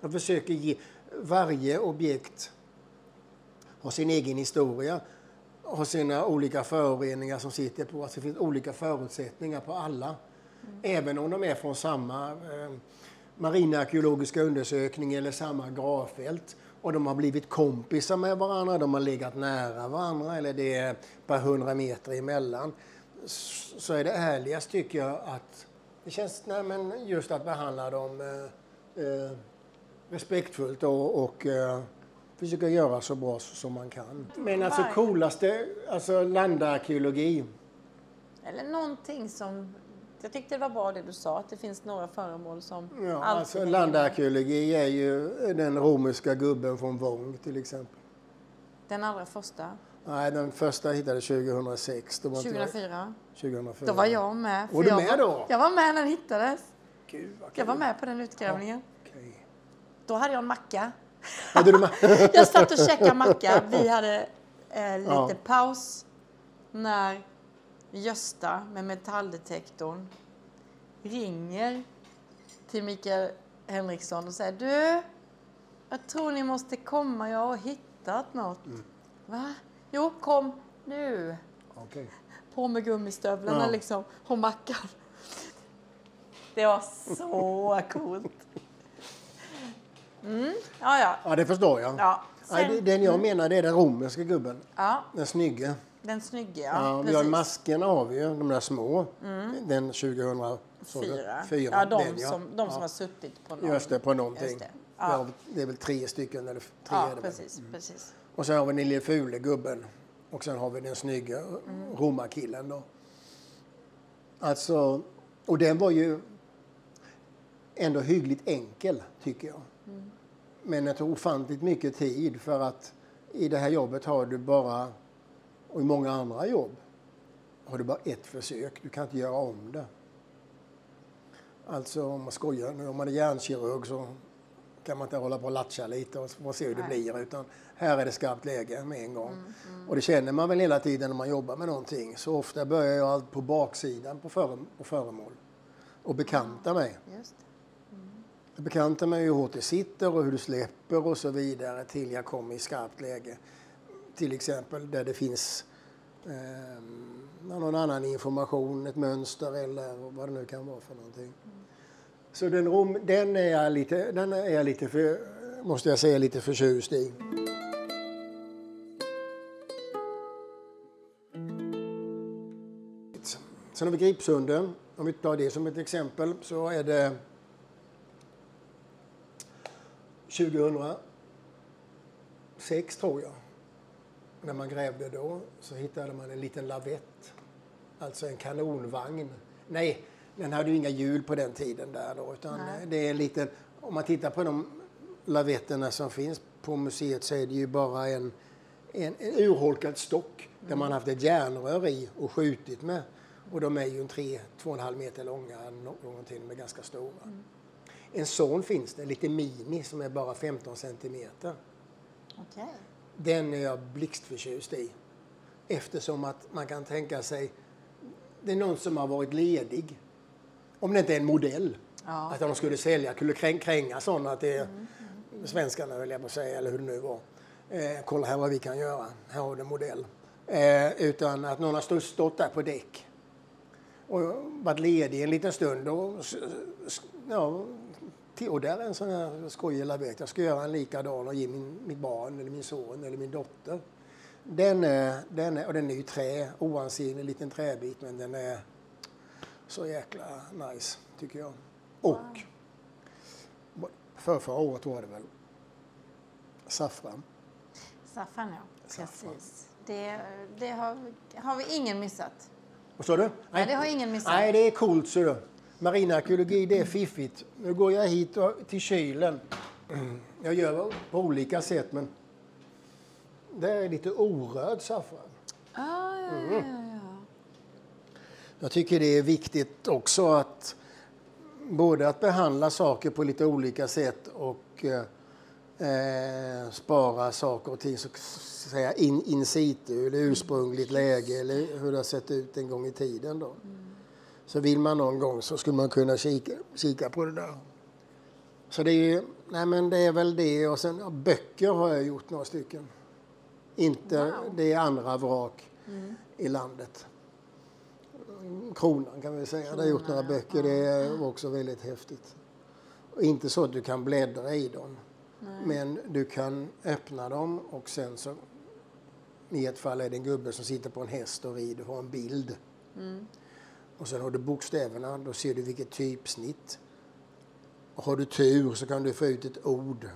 Jag försöker ge varje objekt har sin egen historia, har sina olika föroreningar som sitter på. Alltså det finns olika förutsättningar på alla. Även om de är från samma eh, marinarkeologiska undersökning eller samma gravfält och de har blivit kompisar med varandra, de har legat nära varandra eller det är bara hundra meter emellan. Så är det ärligast tycker jag att det känns, nej men just att behandla dem eh, eh, respektfullt och, och eh, försöka göra så bra som man kan. Men alltså coolaste, alltså landarkeologi. Eller någonting som... Jag tyckte det var bra det du sa, att det finns några föremål som Ja, alltså landarkeologi är ju den romerska gubben från Vång till exempel. Den allra första, Nej, den första hittades 2006. Då var inte jag- 2004. 2004. Då var jag med. Var du jag med då? Jag var med när den hittades. Gud, Jag var med på den utgrävningen. Okej. Då hade jag en macka. Hade du med? Jag satt och käkade macka. Vi hade eh, lite Ja. paus när Gösta med metalldetektorn ringer till Mikael Henriksson och säger Du, jag tror ni måste komma. Jag har hittat något. Mm. Va? Jo, kom nu. Okej. På med gummistövlarna Ja. liksom och mackan. Det var så coolt. Mm, ja, ja. Ja, det förstår jag. ja. Sen, den jag menar det är den romerska gubben. ja, Den snygga. Den snygga. Ja, Ja, vi har. Mm. maskerna har vi ju, de där små. Den 2000... sa du? Fyra. Fyra. Ja, de, den, som, de som ja. har suttit på någon. Just det, på någonting. Just det. Ja, det är väl tre stycken eller tre ja precis, precis. Och sen har vi den lille fule gubben. Och sen har vi den snygga Mm. romarkillen då. Alltså, och den var ju ändå hyggligt enkel tycker jag. Mm. Men det tog ofantligt mycket tid för att i det här jobbet har du bara, och i många andra jobb, har du bara ett försök. Du kan inte göra om det. Alltså om man skojar, nu om man är hjärnkirurg så kan man inte hålla på och latcha lite och få se hur det blir. Utan här är det skarpt läge med en gång. Mm, Och det känner man väl hela tiden när man jobbar med någonting. Så ofta börjar jag allt på baksidan på, före, på föremål och bekanta mig. Just det. Jag bekantar mig hur hårt det sitter och hur det släpper och så vidare till jag kommer i skarpt läge. Till exempel där det finns eh, någon annan information, ett mönster eller vad det nu kan vara för någonting. Så den, rom, den, är jag lite, den är jag lite för, måste jag säga, lite förtjust i. Sen har vi Gripsunden. Om vi tar det som ett exempel så är det 2006 tror jag när man grävde då så hittade man en liten lavett. Alltså en kanonvagn. Nej, den hade ju inga hjul på den tiden där då, utan Nej. det är en liten, om man tittar på de lavetterna som finns på museet så är det ju bara en, en, en urholkad stock där man haft ett järnrör i och skjutit med. Och de är ju en 3-2,5 meter långa, nå- någonting, de är ganska stora. En sån finns det, lite mini, som är bara 15 centimeter. Okej. Den är jag blixtförtjust i. Eftersom att man kan tänka sig, det är någon som har varit ledig. Om det inte är en modell. Ja. Att de skulle sälja, skulle kräng, kränga sådana till svenskarna höll jag på att säga, eller hur det nu var. Eh, kolla här vad vi kan göra, här har du en modell. Eh, utan att någon har stått, stått där på däck och varit ledig en liten stund. Och, ja, till- och där är en sån här skojig lavett. Jag ska göra en likadan och ge min, mitt barn, eller min son eller min dotter. Den är, den är, och den är ju trä, oansenlig liten träbit, men den är så jäkla nice, tycker jag. Och för förra året var det väl saffran. Saffran, ja. Saffran. Precis. Det, det har, har vi ingen missat. Vad sa du? Nej, det har ingen missat. Nej, det är coolt så du. Marinarkeologi, det är fiffigt. Nu går jag hit och, till kylen. Mm. Jag gör på olika sätt, men det är lite orörd saffran. Ah, ja, Mm. ja, ja, ja. Jag tycker det är viktigt också att både att behandla saker på lite olika sätt och eh, spara saker och ting så att säga in, in situ, eller ursprungligt läge eller hur det har sett ut en gång i tiden. Då. Så vill man någon gång så skulle man kunna kika, kika på det där. Så det är, ju- nej men det är väl det och sen ja, böcker har jag gjort några stycken. Inte, det är andra vrak i landet. Kronan kan vi säga. Kronan, har gjort några böcker. Det är också väldigt häftigt. Och inte så att du kan bläddra i dem. Men du kan öppna dem och sen så i ett fall är det en gubbe som sitter på en häst och rider och har en bild. Och sen har du bokstäverna, då ser du vilket typsnitt. Och har du tur så kan du få ut ett ord.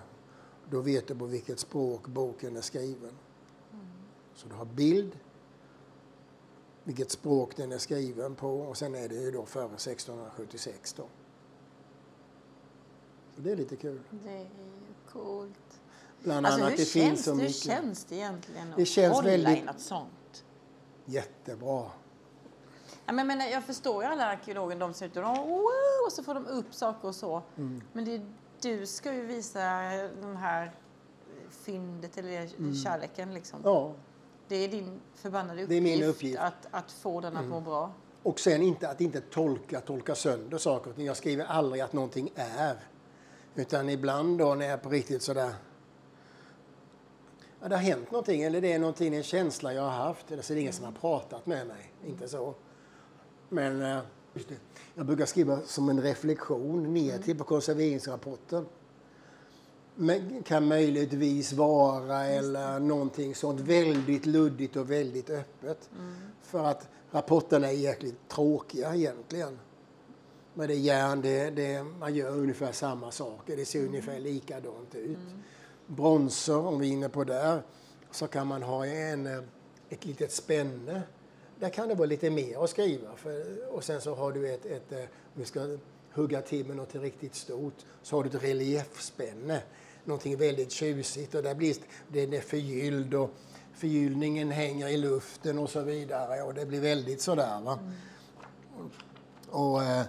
Då vet du på vilket språk boken är skriven. Så du har bild, vilket språk den är skriven på och sen är det ju då före 1676 då. Så det är lite kul. Det är coolt. Bland Alltså, annat hur, det finns känns, så hur mycket. känns det egentligen att Det känns hålla i väldigt- något sånt? Jättebra. Ja, men, men jag förstår ju alla arkeologer, de ser ut och, wow, och så får de upp saker och så. Mm. Men det, du ska ju visa den här fyndet eller kärleken liksom. Mm. Ja. Det är din förbannade uppgift, Det är min uppgift. Mm. Att, att få den att må bra. Och sen inte att inte tolka, tolka sönder saker. Jag skriver aldrig att någonting är. Utan ibland då när jag är på riktigt sådär ja, det har hänt någonting eller det är någonting, en känsla jag har haft eller så är det ingen som har pratat med mig. Inte så. Men eh, jag brukar skriva som en reflektion ner till på konserveringsrapporten. Men kan möjligtvis vara eller någonting sånt väldigt luddigt och väldigt öppet. För att rapporterna är jäkligt tråkiga egentligen. Men det är järn, det, det, man gör ungefär samma saker, det ser ungefär likadant ut. Bronser, om vi är inne på där, så kan man ha en, eh, ett litet spänne. Där kan det vara lite mer att skriva. För, och sen så har du ett, ett eh, om vi ska hugga till med något riktigt stort, så har du ett reliefspänne. Någonting väldigt tjusigt och där blir den är förgylld och förgyllningen hänger i luften och så vidare och det blir väldigt sådär. Va? Och, eh,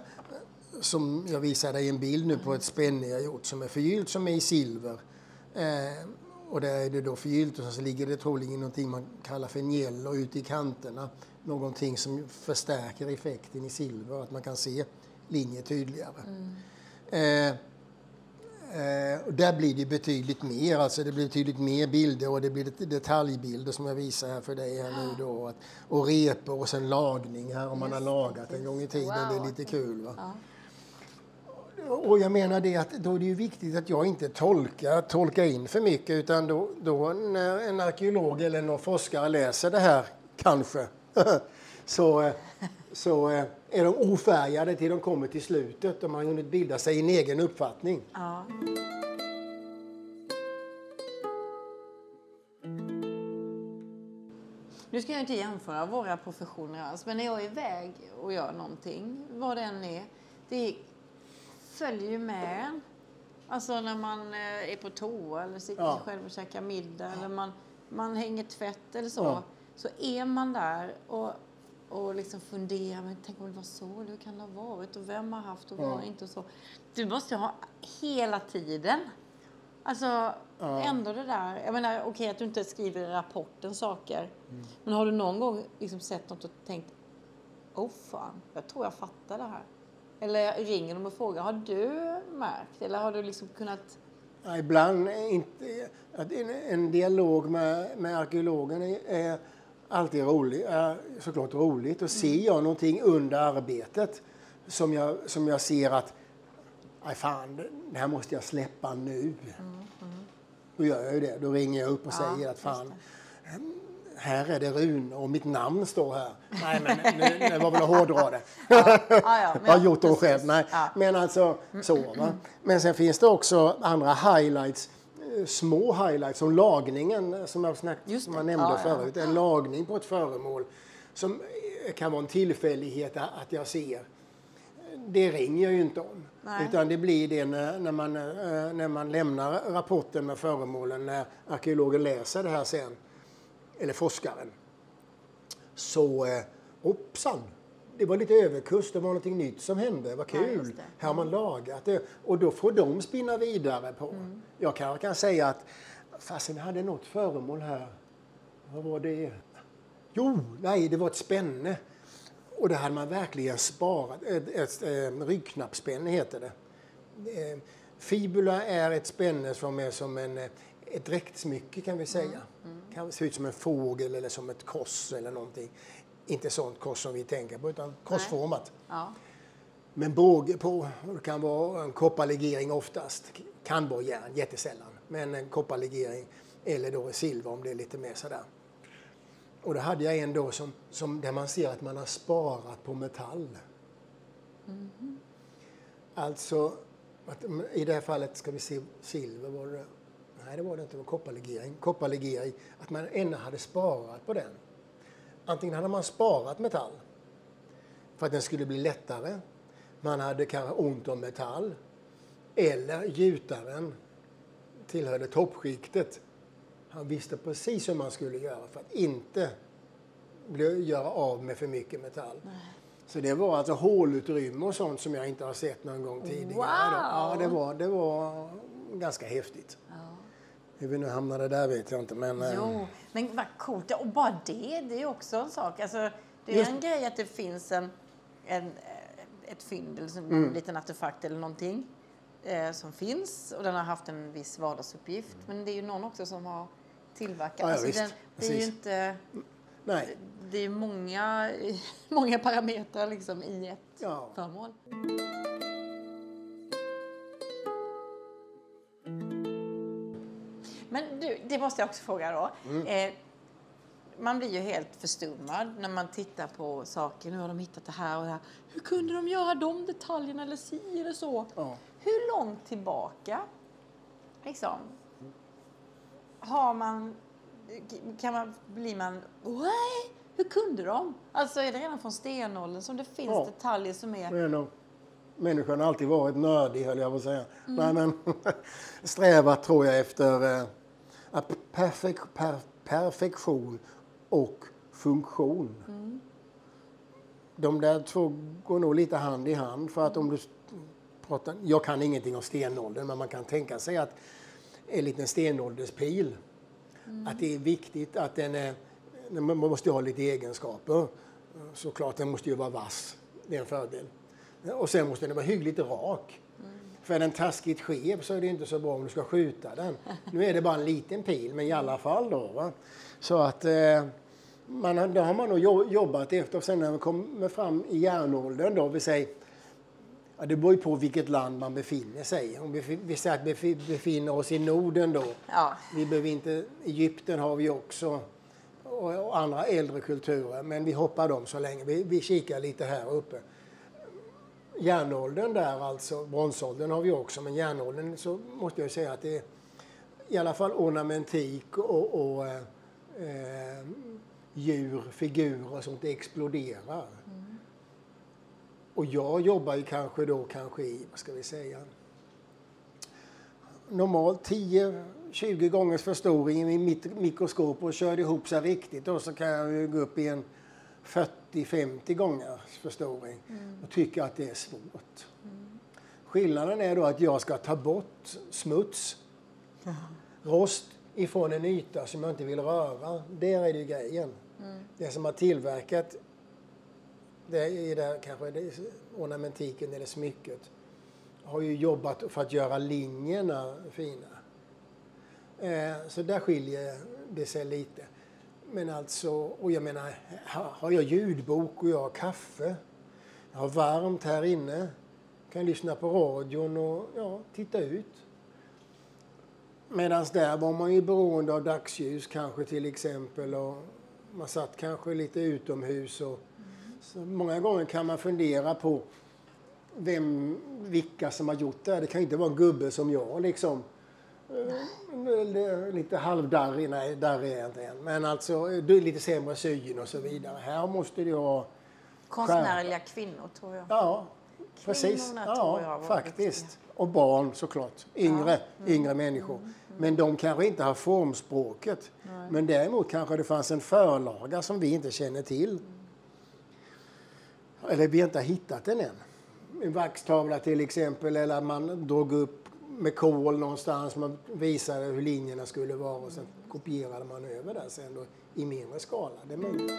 som jag visade i en bild nu på ett spänne jag gjort som är förgyllt som är i silver. Eh, och där är det då förgyllt och så ligger det troligen någonting man kallar för njäll ute i kanterna någonting som förstärker effekten i silver, att man kan se linjer tydligare. Eh, Eh, och där blir det betydligt mer, alltså det blir betydligt mer bilder och det blir det- detaljbilder som jag visar här för dig här nu då. Att, och repor och sen lagning här om man har lagat en gång i tiden. Det är Wow. lite kul va. Och jag menar det att då är det ju viktigt att jag inte tolkar, tolkar in för mycket utan då, då när en arkeolog eller någon forskare läser det här, kanske, så, eh, så eh, är de ofärgade till de kommer till slutet. De har hunnit bilda sig en egen uppfattning. Ja. Nu ska jag inte jämföra våra professioner alls, men när jag är iväg och gör någonting, vad det än är, det följer ju med. Alltså när man eh, är på toa eller sitter Ja. själv och käkar middag eller man, man hänger tvätt eller så. Ja. Så är man där och, och liksom funderar, men tänk om det var så, hur kan det ha varit och vem har haft och Ja. var inte och så. Du måste ha hela tiden. Alltså Ja. ändå det där, jag menar okej att du inte skriver i rapporten saker. Mm. Men har du någon gång liksom sett något och tänkt, åh fan, jag tror jag fattar det här. Eller ringer de och frågar, har du märkt? Eller har du liksom kunnat... Ja, ibland inte, en, en dialog med, med arkeologen är, är alltid rolig, är såklart roligt. Och ser jag någonting under arbetet som jag, som jag ser att Nej, fan, det här måste jag släppa nu. Då gör jag ju det. Då ringer jag upp och Ja, säger att fan, här är det Rune och mitt namn står här. Nej, men nu, det var väl att hårdra det. Ja, ja, men Jag har ja, gjort precis. själv. Nej. Ja. Men alltså så. Va? Men sen finns det också andra highlights. Små highlights som lagningen eh, som jag, snack, som jag nämnde Ja, ja. förut. En lagning på ett föremål som eh, kan vara en tillfällighet att jag ser. Det ringer jag ju inte om. Nej. Utan det blir det när, när, man, eh, när man lämnar rapporten med föremålen, när arkeologen läser det här sen, eller forskaren. Så, hoppsan, det var lite överkurs, det var någonting nytt som hände, vad Ja, kul. det. här har man lagat det. Och då får de spinna vidare på. Mm. Jag kan, kan säga att, fasen jag hade något föremål här. Vad var det? Jo, nej, det var ett spänne. Och det hade man verkligen sparat. Ett, ett, eh, ryggknappsspänne heter det. Eh, fibula är ett spänne som är som en, eh, ett dräktsmycke kan vi säga. Kan se ut som en fågel eller som ett kors eller någonting. Inte sånt kors som vi tänker på utan korsformat. Ja. Med båge på. Det kan vara en kopparlegering oftast. Kan vara järn, jättesällan. Men en kopparlegering eller då silver om det är lite mer sådär. Och då hade jag en då som, som, där man ser att man har sparat på metall. Alltså, att, i det här fallet ska vi se silver var det. Nej, det var det inte. Det var kopparlegering. Kopparlegering, att man ännu hade sparat på den. Antingen hade man sparat metall för att den skulle bli lättare. Man hade kanske ont om metall. Eller gjutaren tillhörde toppskiktet. Han visste precis hur man skulle göra för att inte bli, göra av med för mycket metall. Så det var alltså hålutrymme och sånt som jag inte har sett någon gång tidigare. Wow! Ja, det var, det var ganska häftigt. Hur vi nu hamnade där vet jag inte. Men, eh, Jo, men vad coolt. Och bara det, det är också en sak. Alltså, det är Just- en grej att det finns en, en, eh, ett fynd, eller Mm. en liten artefakt eller någonting eh, som finns och den har haft en viss vardagsuppgift. Men det är ju någon också som har tillverkat. Ja, ja, alltså, den, det är ju inte... nej. Det är många, många parametrar liksom i ett Ja. föremål. Men du, det måste jag också fråga då. Mm. Eh, man blir ju helt förstummad när man tittar på saker. Nu har de hittat det här och det här. Hur kunde de göra de detaljerna eller si eller så? Ja. Hur långt tillbaka liksom, har man, kan man, blir man, What? hur kunde de? Alltså är det redan från stenåldern som det finns Ja. detaljer som är, Men och, människan har alltid varit nördig, höll jag på att säga. Nej, men strävat, tror jag, efter eh, perfek, per, perfektion och funktion. De där två går nog lite hand i hand. För att om du pratar, jag kan ingenting om stenåldern, men man kan tänka sig att en liten stenålderspil, att det är viktigt att den är, man måste ha lite egenskaper. Såklart, den måste ju vara vass. Det är en fördel. Och sen måste den vara hyggligt rak. För är den taskigt skev så är det inte så bra om du ska skjuta den. Nu är det bara en liten pil, men i alla fall då. Va? Så att eh, man, då har man nog jo- jobbat efter. Och sen när man kommer fram i järnåldern då, vi säger, ja, det beror ju på vilket land man befinner sig i. Om vi, vi säger att vi befi- befinner oss i Norden då. ja, Vi behöver inte, Egypten har vi också och, och andra äldre kulturer, men vi hoppar dem så länge. Vi, vi kikar lite här uppe. Järnåldern där alltså, bronsåldern har vi också, men järnåldern så måste jag säga att det är i alla fall ornamentik och, och eh, eh, djur, figurer som inte exploderar. Och jag jobbar ju kanske då kanske i, vad ska vi säga, normalt 10-20 gångers förstoring i mitt mikroskop och kör det ihop sig riktigt och så kan jag ju gå upp i en 40-50 gångers förstoring och tycker att det är svårt. Skillnaden är då att jag ska ta bort smuts, rost ifrån en yta som jag inte vill röra. Där är det ju grejen. Det som har tillverkat det är där kanske det ornamentiken eller smycket har ju jobbat för att göra linjerna fina. Eh, så där skiljer det sig lite. Men alltså, och jag menar, har jag ljudbok och jag har kaffe, jag har varmt här inne, kan lyssna på radion och ja, titta ut. Medan där var man ju beroende av dagsljus kanske till exempel och man satt kanske lite utomhus och så många gånger kan man fundera på vem, vilka som har gjort det. Det kan inte vara en gubbe som jag liksom. Eh, Lite halvdarrig, nej darrig är jag inte än. Men alltså du är lite sämre syn och så vidare. Här måste du ha, Konstnärliga kvinnor tror jag. ja precis. Kvinnorna tror jag Ja, faktiskt. Och barn såklart. Yngre, yngre människor. Men de kanske inte har formspråket. Men däremot kanske det fanns en förlaga som vi inte känner till. Eller vi inte har hittat den än. En vaxtavla till exempel, eller man drog upp med kol någonstans. Man visade hur linjerna skulle vara och sen kopierade man över det sen då i mindre skala. Det är möjligt.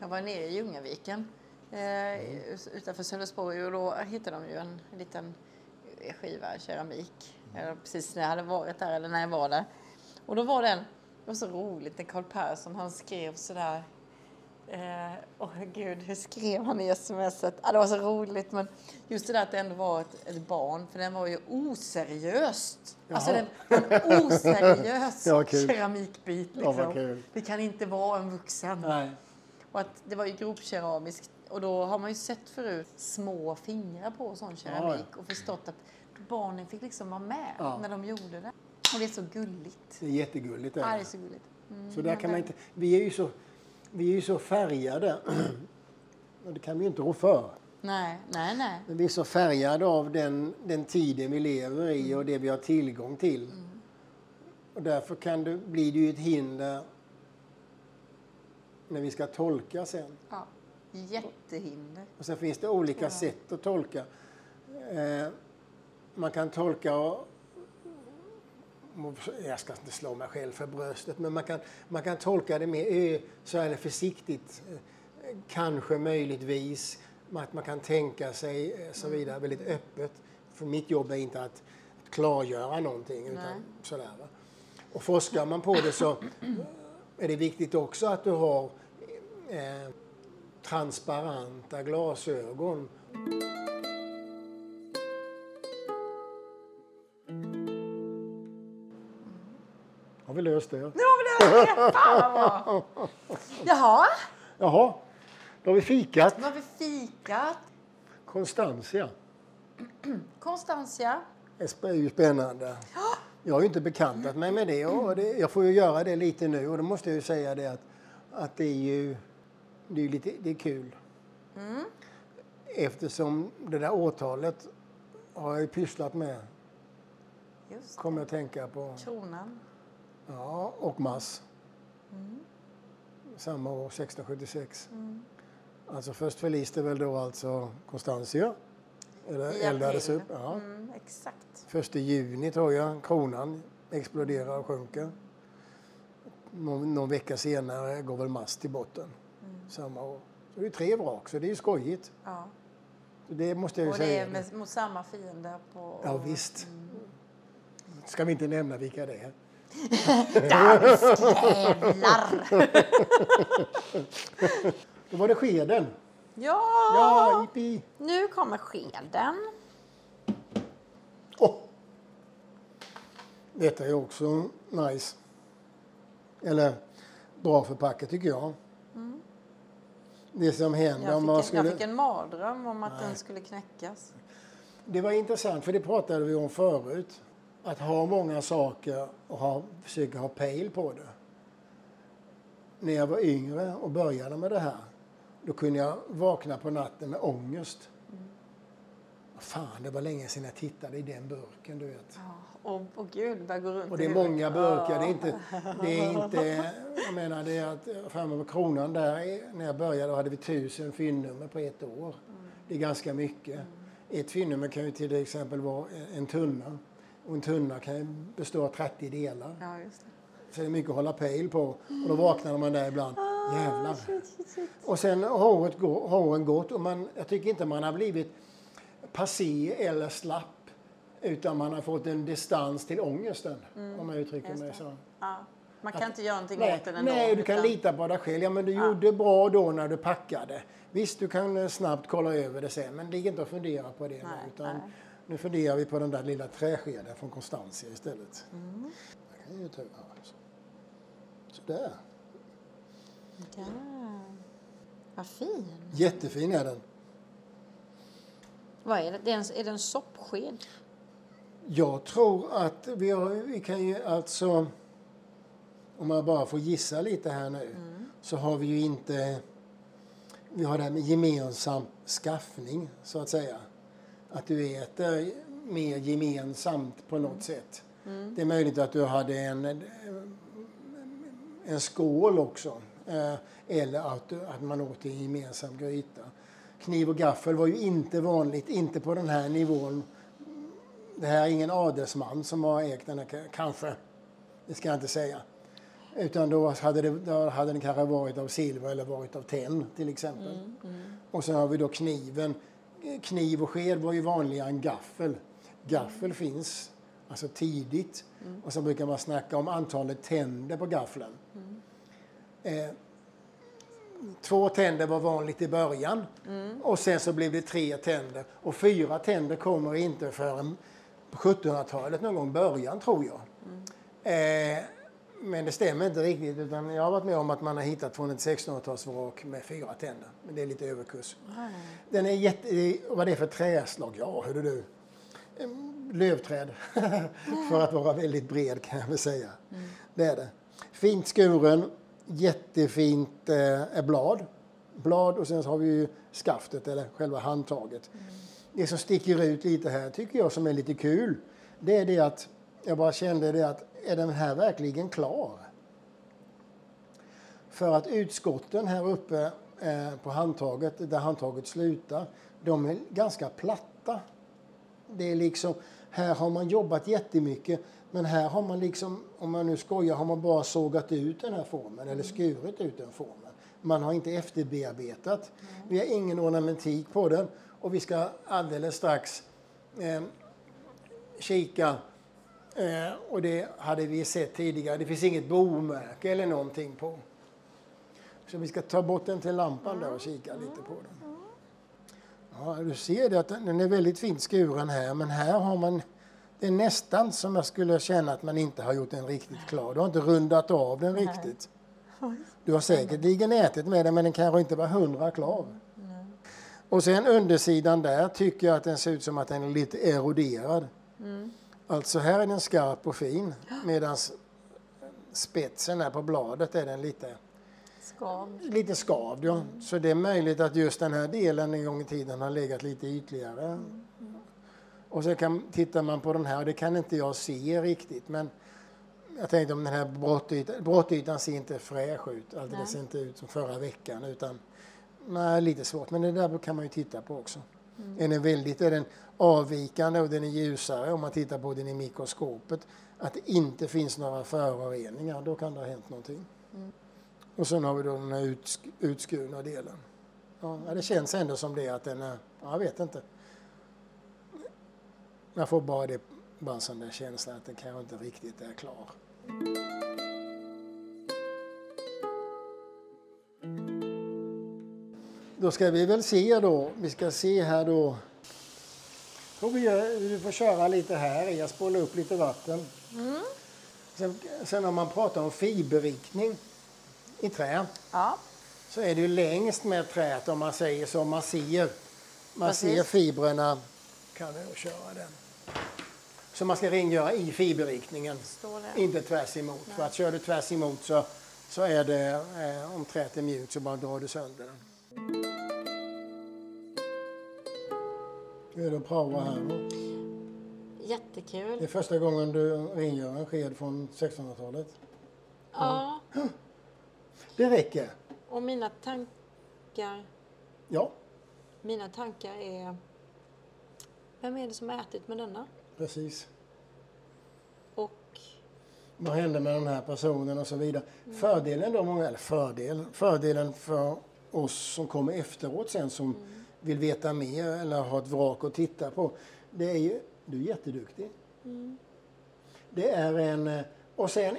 Jag var nere i Ljungaviken eh, utanför Sölvesborg och då hittade de ju en liten skiva keramik. Eller precis när jag hade varit där eller när jag var där. Och då var den, det var så roligt när Carl Persson han skrev sådär Eh, Åh gud, hur skrev han i smset? Ah, det var så roligt, men just det där att det ändå var ett, ett barn, för den var ju oseriöst. Alltså Jaha. den var en oseriös Ja, keramikbit. Ja, Liksom. kul. det kan inte vara en vuxen. Nej. Och att det var ju grovkeramiskt och då har man ju sett förut små fingrar på sån keramik och förstått att barnen fick liksom vara med Ja. när de gjorde det. Och det är så gulligt. Det är jättegulligt. är Ja, det. det är så gulligt. Mm. Så där kan man inte, vi är ju så, vi är ju så färgade. Och det kan vi ju inte rå för. Nej, nej, nej. Men vi är så färgade av den, den tiden vi lever i och det vi har tillgång till. Och därför kan det, blir det ju ett hinder när vi ska tolka sen. Ja. Jättehinder. Och sen finns det olika sätt att tolka. Eh, man kan tolka, jag ska inte slå mig själv för bröstet, men man kan, man kan tolka det mer ö, så här försiktigt. Eh, Kanske, möjligtvis, att man kan tänka sig eh, så vidare väldigt öppet. För mitt jobb är inte att klargöra någonting. Utan Nej. sådär, va? Och forskar man på det så är det viktigt också att du har eh, transparenta glasögon. Vi löst det? Nu har vi det! Fan vad bra! Jaha, Jaha, då har vi fikat. nu har vi fikat. Constantia. Constantia. Det är ju spännande. Jag har ju inte bekantat mig med det och det, jag får ju göra det lite nu och då måste jag ju säga det att, att det är ju det är lite det är kul. Eftersom det där årtalet har jag ju pysslat med, Just kommer jag att tänka på. kronan. Ja, och Mass. Samma år, 1676. Alltså först förliste väl då alltså Constantia. Eller I eldades upp. Ja. Mm, exakt. Första juni tror jag kronan exploderar och sjunker. Någon, någon vecka senare går väl mast till botten. Samma år. Så det är tre vrak, så det är ju skojigt. Ja. Det måste jag ju Och det säga. är med, mot samma fiende på... Ja visst. Ska vi inte nämna vilka det är? Jävlar! Då var det skeden. Ja! Ja! Nu kommer skeden. Åh! Detta är också nice. Eller bra förpackat tycker jag. Det som händer om man en, skulle... jag fick en mardröm om att Nej. den skulle knäckas. Det var intressant för det pratade vi om förut. Att ha många saker och ha, försöka ha pejl på det. När jag var yngre och började med det här, då kunde jag vakna på natten med ångest. Fan, det var länge sedan jag tittade i den burken, du vet. Ja, och, och gud, bara gå runt Och det är många burkar. Det är inte, det är inte jag menar det är att framme på kronan där när jag började då hade vi tusen fyndnummer på ett år. Det är ganska mycket. Ett fyndnummer kan ju till exempel vara en tunna. Och en tunna kan ju bestå av 30 delar. Ja, just det. Så det är mycket att hålla pejl på. Och då vaknar man där ibland. Jävlar. Shit, shit, shit. Och sen har året gå- har åren gått och man, jag tycker inte man har blivit passé eller slapp. Utan man har fått en distans till ångesten. om jag uttrycker mig så. Ja. Man kan inte göra någonting Nej, åt den ändå. nej, du kan utan- lita på dig själv. Ja, men du gjorde bra då när du packade. Visst, du kan eh, snabbt kolla över det sen, men ligg inte och fundera på det. Nej, Utan nej. Nu funderar vi på den där lilla träskeden från Constantia istället. Mm. Jag kan ju ta här, så. Sådär. Ja. Vad fin. Jättefin är den. Vad är det? det är, en, är det en soppsked? Jag tror att vi, har, vi kan ju alltså, om man bara får gissa lite här nu, så har vi ju inte, vi har det här med gemensam skaffning så att säga. Att du äter mer gemensamt på något sätt. Det är möjligt att du hade en, en skål också. eh, Eller att, att man åt en gemensam gryta. Kniv och gaffel var ju inte vanligt, inte på den här nivån det här är ingen adelsman som har ägt den här, kanske. Det ska jag inte säga. Utan då hade, det, då hade den kanske varit av silver eller varit av tenn till exempel. Och sen har vi då kniven. Kniv och sked var ju vanligare än gaffel. Gaffel finns alltså tidigt. Och så brukar man snacka om antalet tänder på gaffeln. Eh, Två tänder var vanligt i början och sen så blev det tre tänder. Och fyra tänder kommer inte förrän på 1700-talet någon gång början tror jag. Eh, men det stämmer inte riktigt utan jag har varit med om att man har hittat från ett 1600-talsvrak med fyra tänder. Men det är lite överkurs. Den är jätte... Vad det är för träslag? Ja, hörru du. Lövträd. för att vara väldigt bred kan jag väl säga. Det är det. Fint skuren. Jättefint eh, blad. Blad och sen så har vi ju skaftet eller själva handtaget. Det som sticker ut lite här tycker jag som är lite kul. Det är det att jag bara kände det att är den här verkligen klar? För att utskotten här uppe eh, på handtaget, där handtaget slutar, de är ganska platta. Det är liksom, här har man jobbat jättemycket men här har man liksom, om man nu skojar, har man bara sågat ut den här formen eller skurit ut den formen. Man har inte efterbearbetat. Vi har ingen ornamentik på den och vi ska alldeles strax eh, kika eh, och det hade vi sett tidigare. Det finns inget bomärke eller någonting på. Så vi ska ta bort den till lampan där och kika lite på den. Ja, du ser det att den är väldigt fint skuren här, men här har man det är nästan som jag skulle känna att man inte har gjort den riktigt klar. Du har inte rundat av den riktigt. Du har säkerligen ätit med den, men den kanske inte var hundra klar. Och sen undersidan där tycker jag att den ser ut som att den är lite eroderad. Alltså här är den skarp och fin, medan spetsen här på bladet är den lite Skav. lite skavd. Ja. Så det är möjligt att just den här delen en gång i tiden har legat lite ytligare. Och så kan, tittar man på den här, och det kan inte jag se riktigt, men jag tänkte om den här brottytan, brottytan ser inte fräsch ut. Alltså det ser inte ut som förra veckan utan nej, lite svårt. Men det där kan man ju titta på också. Är den väldigt är den avvikande och den är ljusare om man tittar på den i mikroskopet, att det inte finns några föroreningar, då kan det ha hänt någonting. Och sen har vi då den här utsk- utskurna delen. Ja, det känns ändå som det att den är, ja, jag vet inte. Jag får bara det, bara en sån där känsla att den kanske inte riktigt är klar. Då ska vi väl se då, vi ska se här då. Får vi, göra- vi får köra lite här, jag spolar upp lite vatten. Sen, sen om man pratar om fiberriktning i trä Ja. så är det ju längst med träet om man säger så. Man ser, man Precis. ser fibrerna. Kan jag köra den? Så man ska rengöra i fiberriktningen, inte tvärs emot. För att kör du tvärs emot så, så är det, eh, om träet är mjukt så bara drar du sönder den. Hur är det att praoa här då? Det är Jättekul. första gången du rengör en sked från 1600-talet. Ja, Det räcker. och mina tankar, Ja, mina tankar är... Vem är det som har ätit med denna? precis. Och Vad hände med den här personen och så vidare. Fördelen då, många, eller fördel, fördelen för oss som kommer efteråt sen som vill veta mer eller har ett vrak att titta på. Det är ju, du är jätteduktig. Det är en, eh, och sen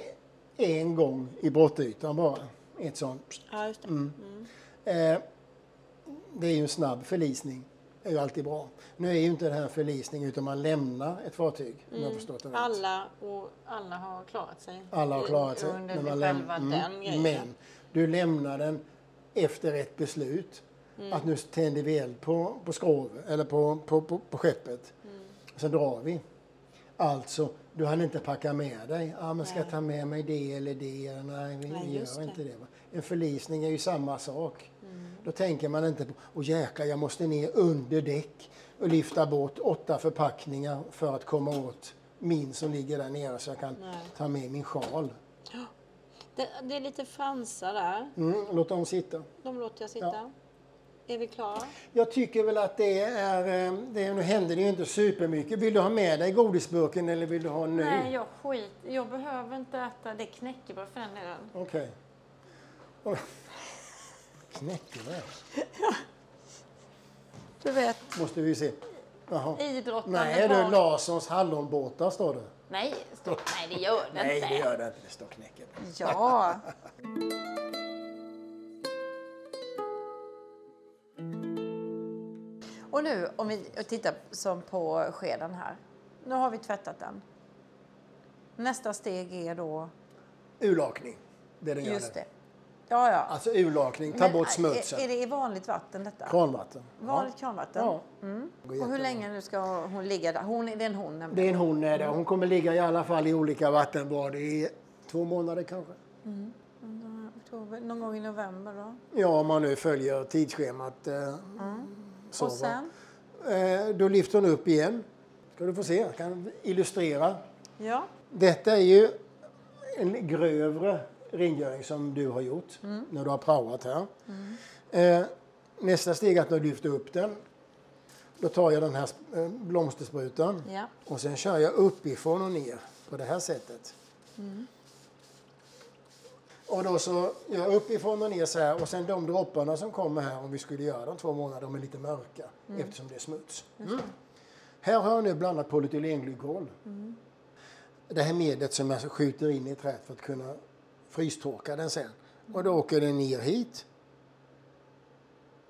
en gång i brottytan bara. Ett sånt. Ja, just det. Eh, det är ju en snabb förlisning. Det är ju alltid bra. Nu är ju inte det här förlisning utan man lämnar ett fartyg. Om jag förstått det rätt. Alla, och alla har klarat sig. Alla har klarat sig. Under när man själva den Mm. grejen. Men du lämnar den efter ett beslut. Mm. Att nu tänder vi eld på, på skrov, eller på, på, på, på skeppet. Mm. Sen drar vi. Alltså, du hann inte packa med dig. Ah, men ska jag ta med mig det eller det? Nej, vi Nej, gör det. inte det. Va? En förlisning är ju samma sak. Mm. Då tänker man inte på, åh jäklar, jag måste ner under däck och lyfta bort åtta förpackningar för att komma åt min som ligger där nere så jag kan Nej. ta med min sjal. Det, det är lite fransar där. Mm, låt dem sitta. De låter jag sitta. Ja. Är vi klara? Jag tycker väl att det är, eh, det, nu händer det ju inte supermycket. Vill du ha med dig godisburken eller vill du ha nu? Nej, jag skit. Jag behöver inte äta det knäckebröd för den delen. Okej. Okay. Knäckebröd. Du vet, Måste vi se. Jaha. idrottande Nej du, barn. Larssons hallonbåtar står det. Nej, stå, nej, det gör det Nej, inte. det gör det inte. Det står knäckebröd. Ja. Och nu om vi tittar som på skeden här. Nu har vi tvättat den. Nästa steg är då Urlakning. Det är den gör just nu. det. Ja, ja. Alltså urlakning, ta Men, bort Är, smutsen. är det i vanligt vatten detta? Kranvatten. Vanligt kranvatten? Ja. Mm. Och hur länge nu ska hon ligga där? Hon, det är en hon nämligen. Det är en hon är det. Hon kommer ligga i alla fall i olika vattenbad i två månader kanske. Oktober, Någon gång i november då? Ja, om man nu följer tidsschemat. Eh, så, Och sen? Eh, då lyfter hon upp igen. Ska du få se, jag kan illustrera. Ja. Detta är ju en grövre rengöring som du har gjort Mm. när du har praoat här. Eh, nästa steg är att du lyfter upp den. Då tar jag den här eh, blomstersprutan Ja. och sen kör jag uppifrån och ner på det här sättet. Mm. Och då så gör jag uppifrån och ner så här och sen de dropparna som kommer här om vi skulle göra dem två månader, de är lite mörka Mm. eftersom det är smuts. Mm. Här har jag nu blandat polyethylenglykol. Mm. Det här medlet som jag skjuter in i träet för att kunna frystorka den sen. Och då åker den ner hit.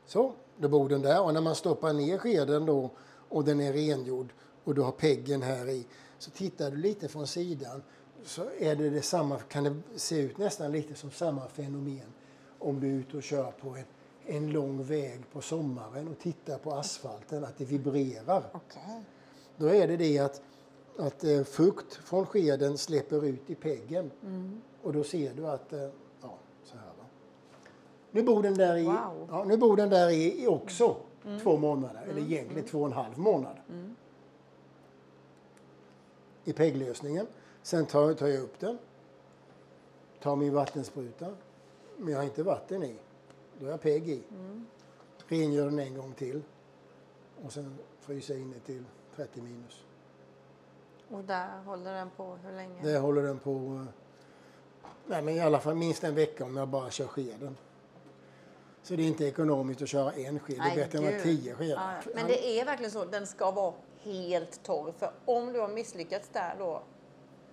Så, då bor den där. Och när man stoppar ner skeden då och den är rengjord och du har peggen här i så tittar du lite från sidan så är det detsamma, kan det se ut nästan lite som samma fenomen om du är ute och kör på en, en lång väg på sommaren och tittar på asfalten, att det vibrerar. Okej. Då är det det att, att eh, fukt från skeden släpper ut i peggen. Och då ser du att, eh, ja, så här va. Nu bor den där i, Wow. ja, nu bor den där i, i också två månader, eller egentligen två och en halv månad. I pegglösningen. Sen tar, tar jag upp den. Tar min vattenspruta. Men jag har inte vatten i. Då har jag pegg i. Rengör den en gång till. Och sen fryser jag inne till 30 minus. Och där håller den på hur länge? Det håller den på eh, nej, men i alla fall minst en vecka om jag bara kör skeden. Så det är inte ekonomiskt att köra en sked. Det är bättre än att tio skedar. Ja. Men det är verkligen så, den ska vara helt torr. För om du har misslyckats där då,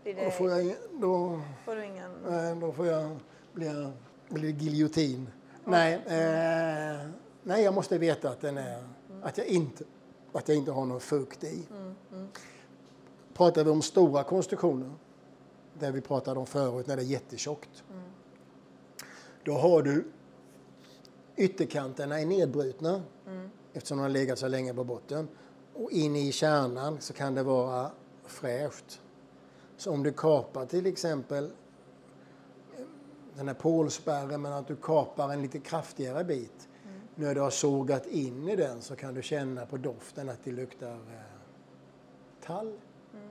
Då får jag, då, får du ingen... eh, då får jag bli, bli giljotin. Nej, eh, nej, jag måste veta att den är, att jag inte, att jag inte har någon fukt i. Pratar vi om stora konstruktioner, där vi pratade om förut när det är jättetjockt. Då har du ytterkanterna är nedbrutna eftersom de har legat så länge på botten. Och in i kärnan så kan det vara fräscht. Så om du kapar till exempel den här pålspärren men att du kapar en lite kraftigare bit. Mm. När du har sågat in i den så kan du känna på doften att det luktar eh, tall. Mm.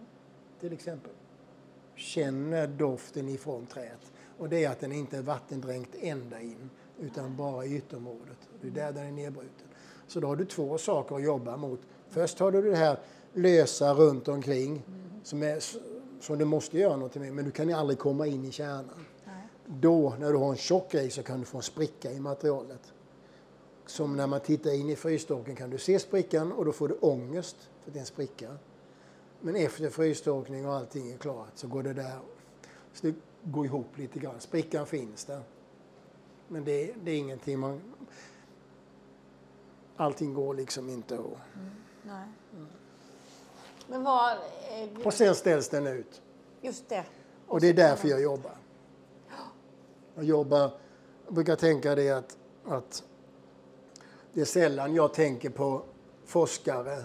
Till exempel. Känner doften ifrån träet. Och det är att den inte är vattendränkt ända in utan bara i ytterområdet. Det är där den är nedbruten. Så då har du två saker att jobba mot. Först har du det här lösa runt omkring mm. som, är, som du måste göra någonting med, men du kan ju aldrig komma in i kärnan. Nej. Då, när du har en tjock grej, så kan du få en spricka i materialet. Som när man tittar in i frystorken kan du se sprickan och då får du ångest för att det är en spricka. Men efter frystorkning och allting är klart så går det där så det går ihop lite grann. Sprickan finns där. Men det, det är ingenting man... Allting går liksom inte att... Mm, nej. Mm. Men vad... Eh, och sen ställs den ut. Just det. Och, och det är därför jag jobbar. Jag jobbar... Jag brukar tänka det att, att det är sällan jag tänker på forskare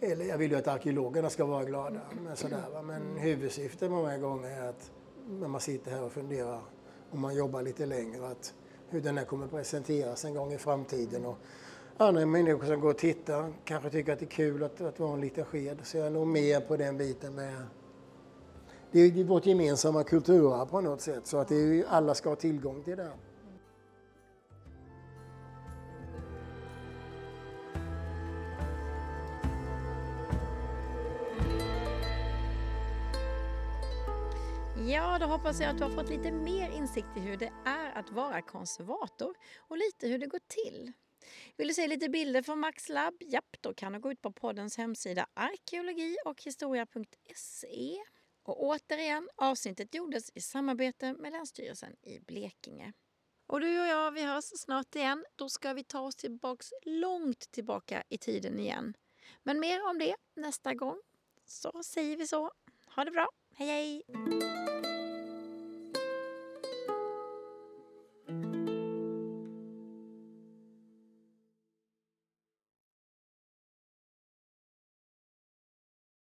eller jag vill ju att arkeologerna ska vara glada. Men, sådär, va? men huvudsyftet många gånger är att när man sitter här och funderar om man jobbar lite längre att hur den här kommer presenteras en gång i framtiden. Och andra människor som går och tittar kanske tycker att det är kul att, att vara en liten sked. Så jag är nog mer på den biten med det är vårt gemensamma kulturarv på något sätt så att det är, alla ska ha tillgång till det. Ja, då hoppas jag att du har fått lite mer insikt i hur det är att vara konservator och lite hur det går till. Vill du se lite bilder från Max Lab? Japp, då kan du gå ut på poddens hemsida arkeologi och historia.se. Och återigen, avsnittet gjordes i samarbete med Länsstyrelsen i Blekinge. Och du och jag, vi hörs snart igen. Då ska vi ta oss tillbaks långt tillbaka i tiden igen. Men mer om det nästa gång. Så säger vi så. Ha det bra. Hej hej!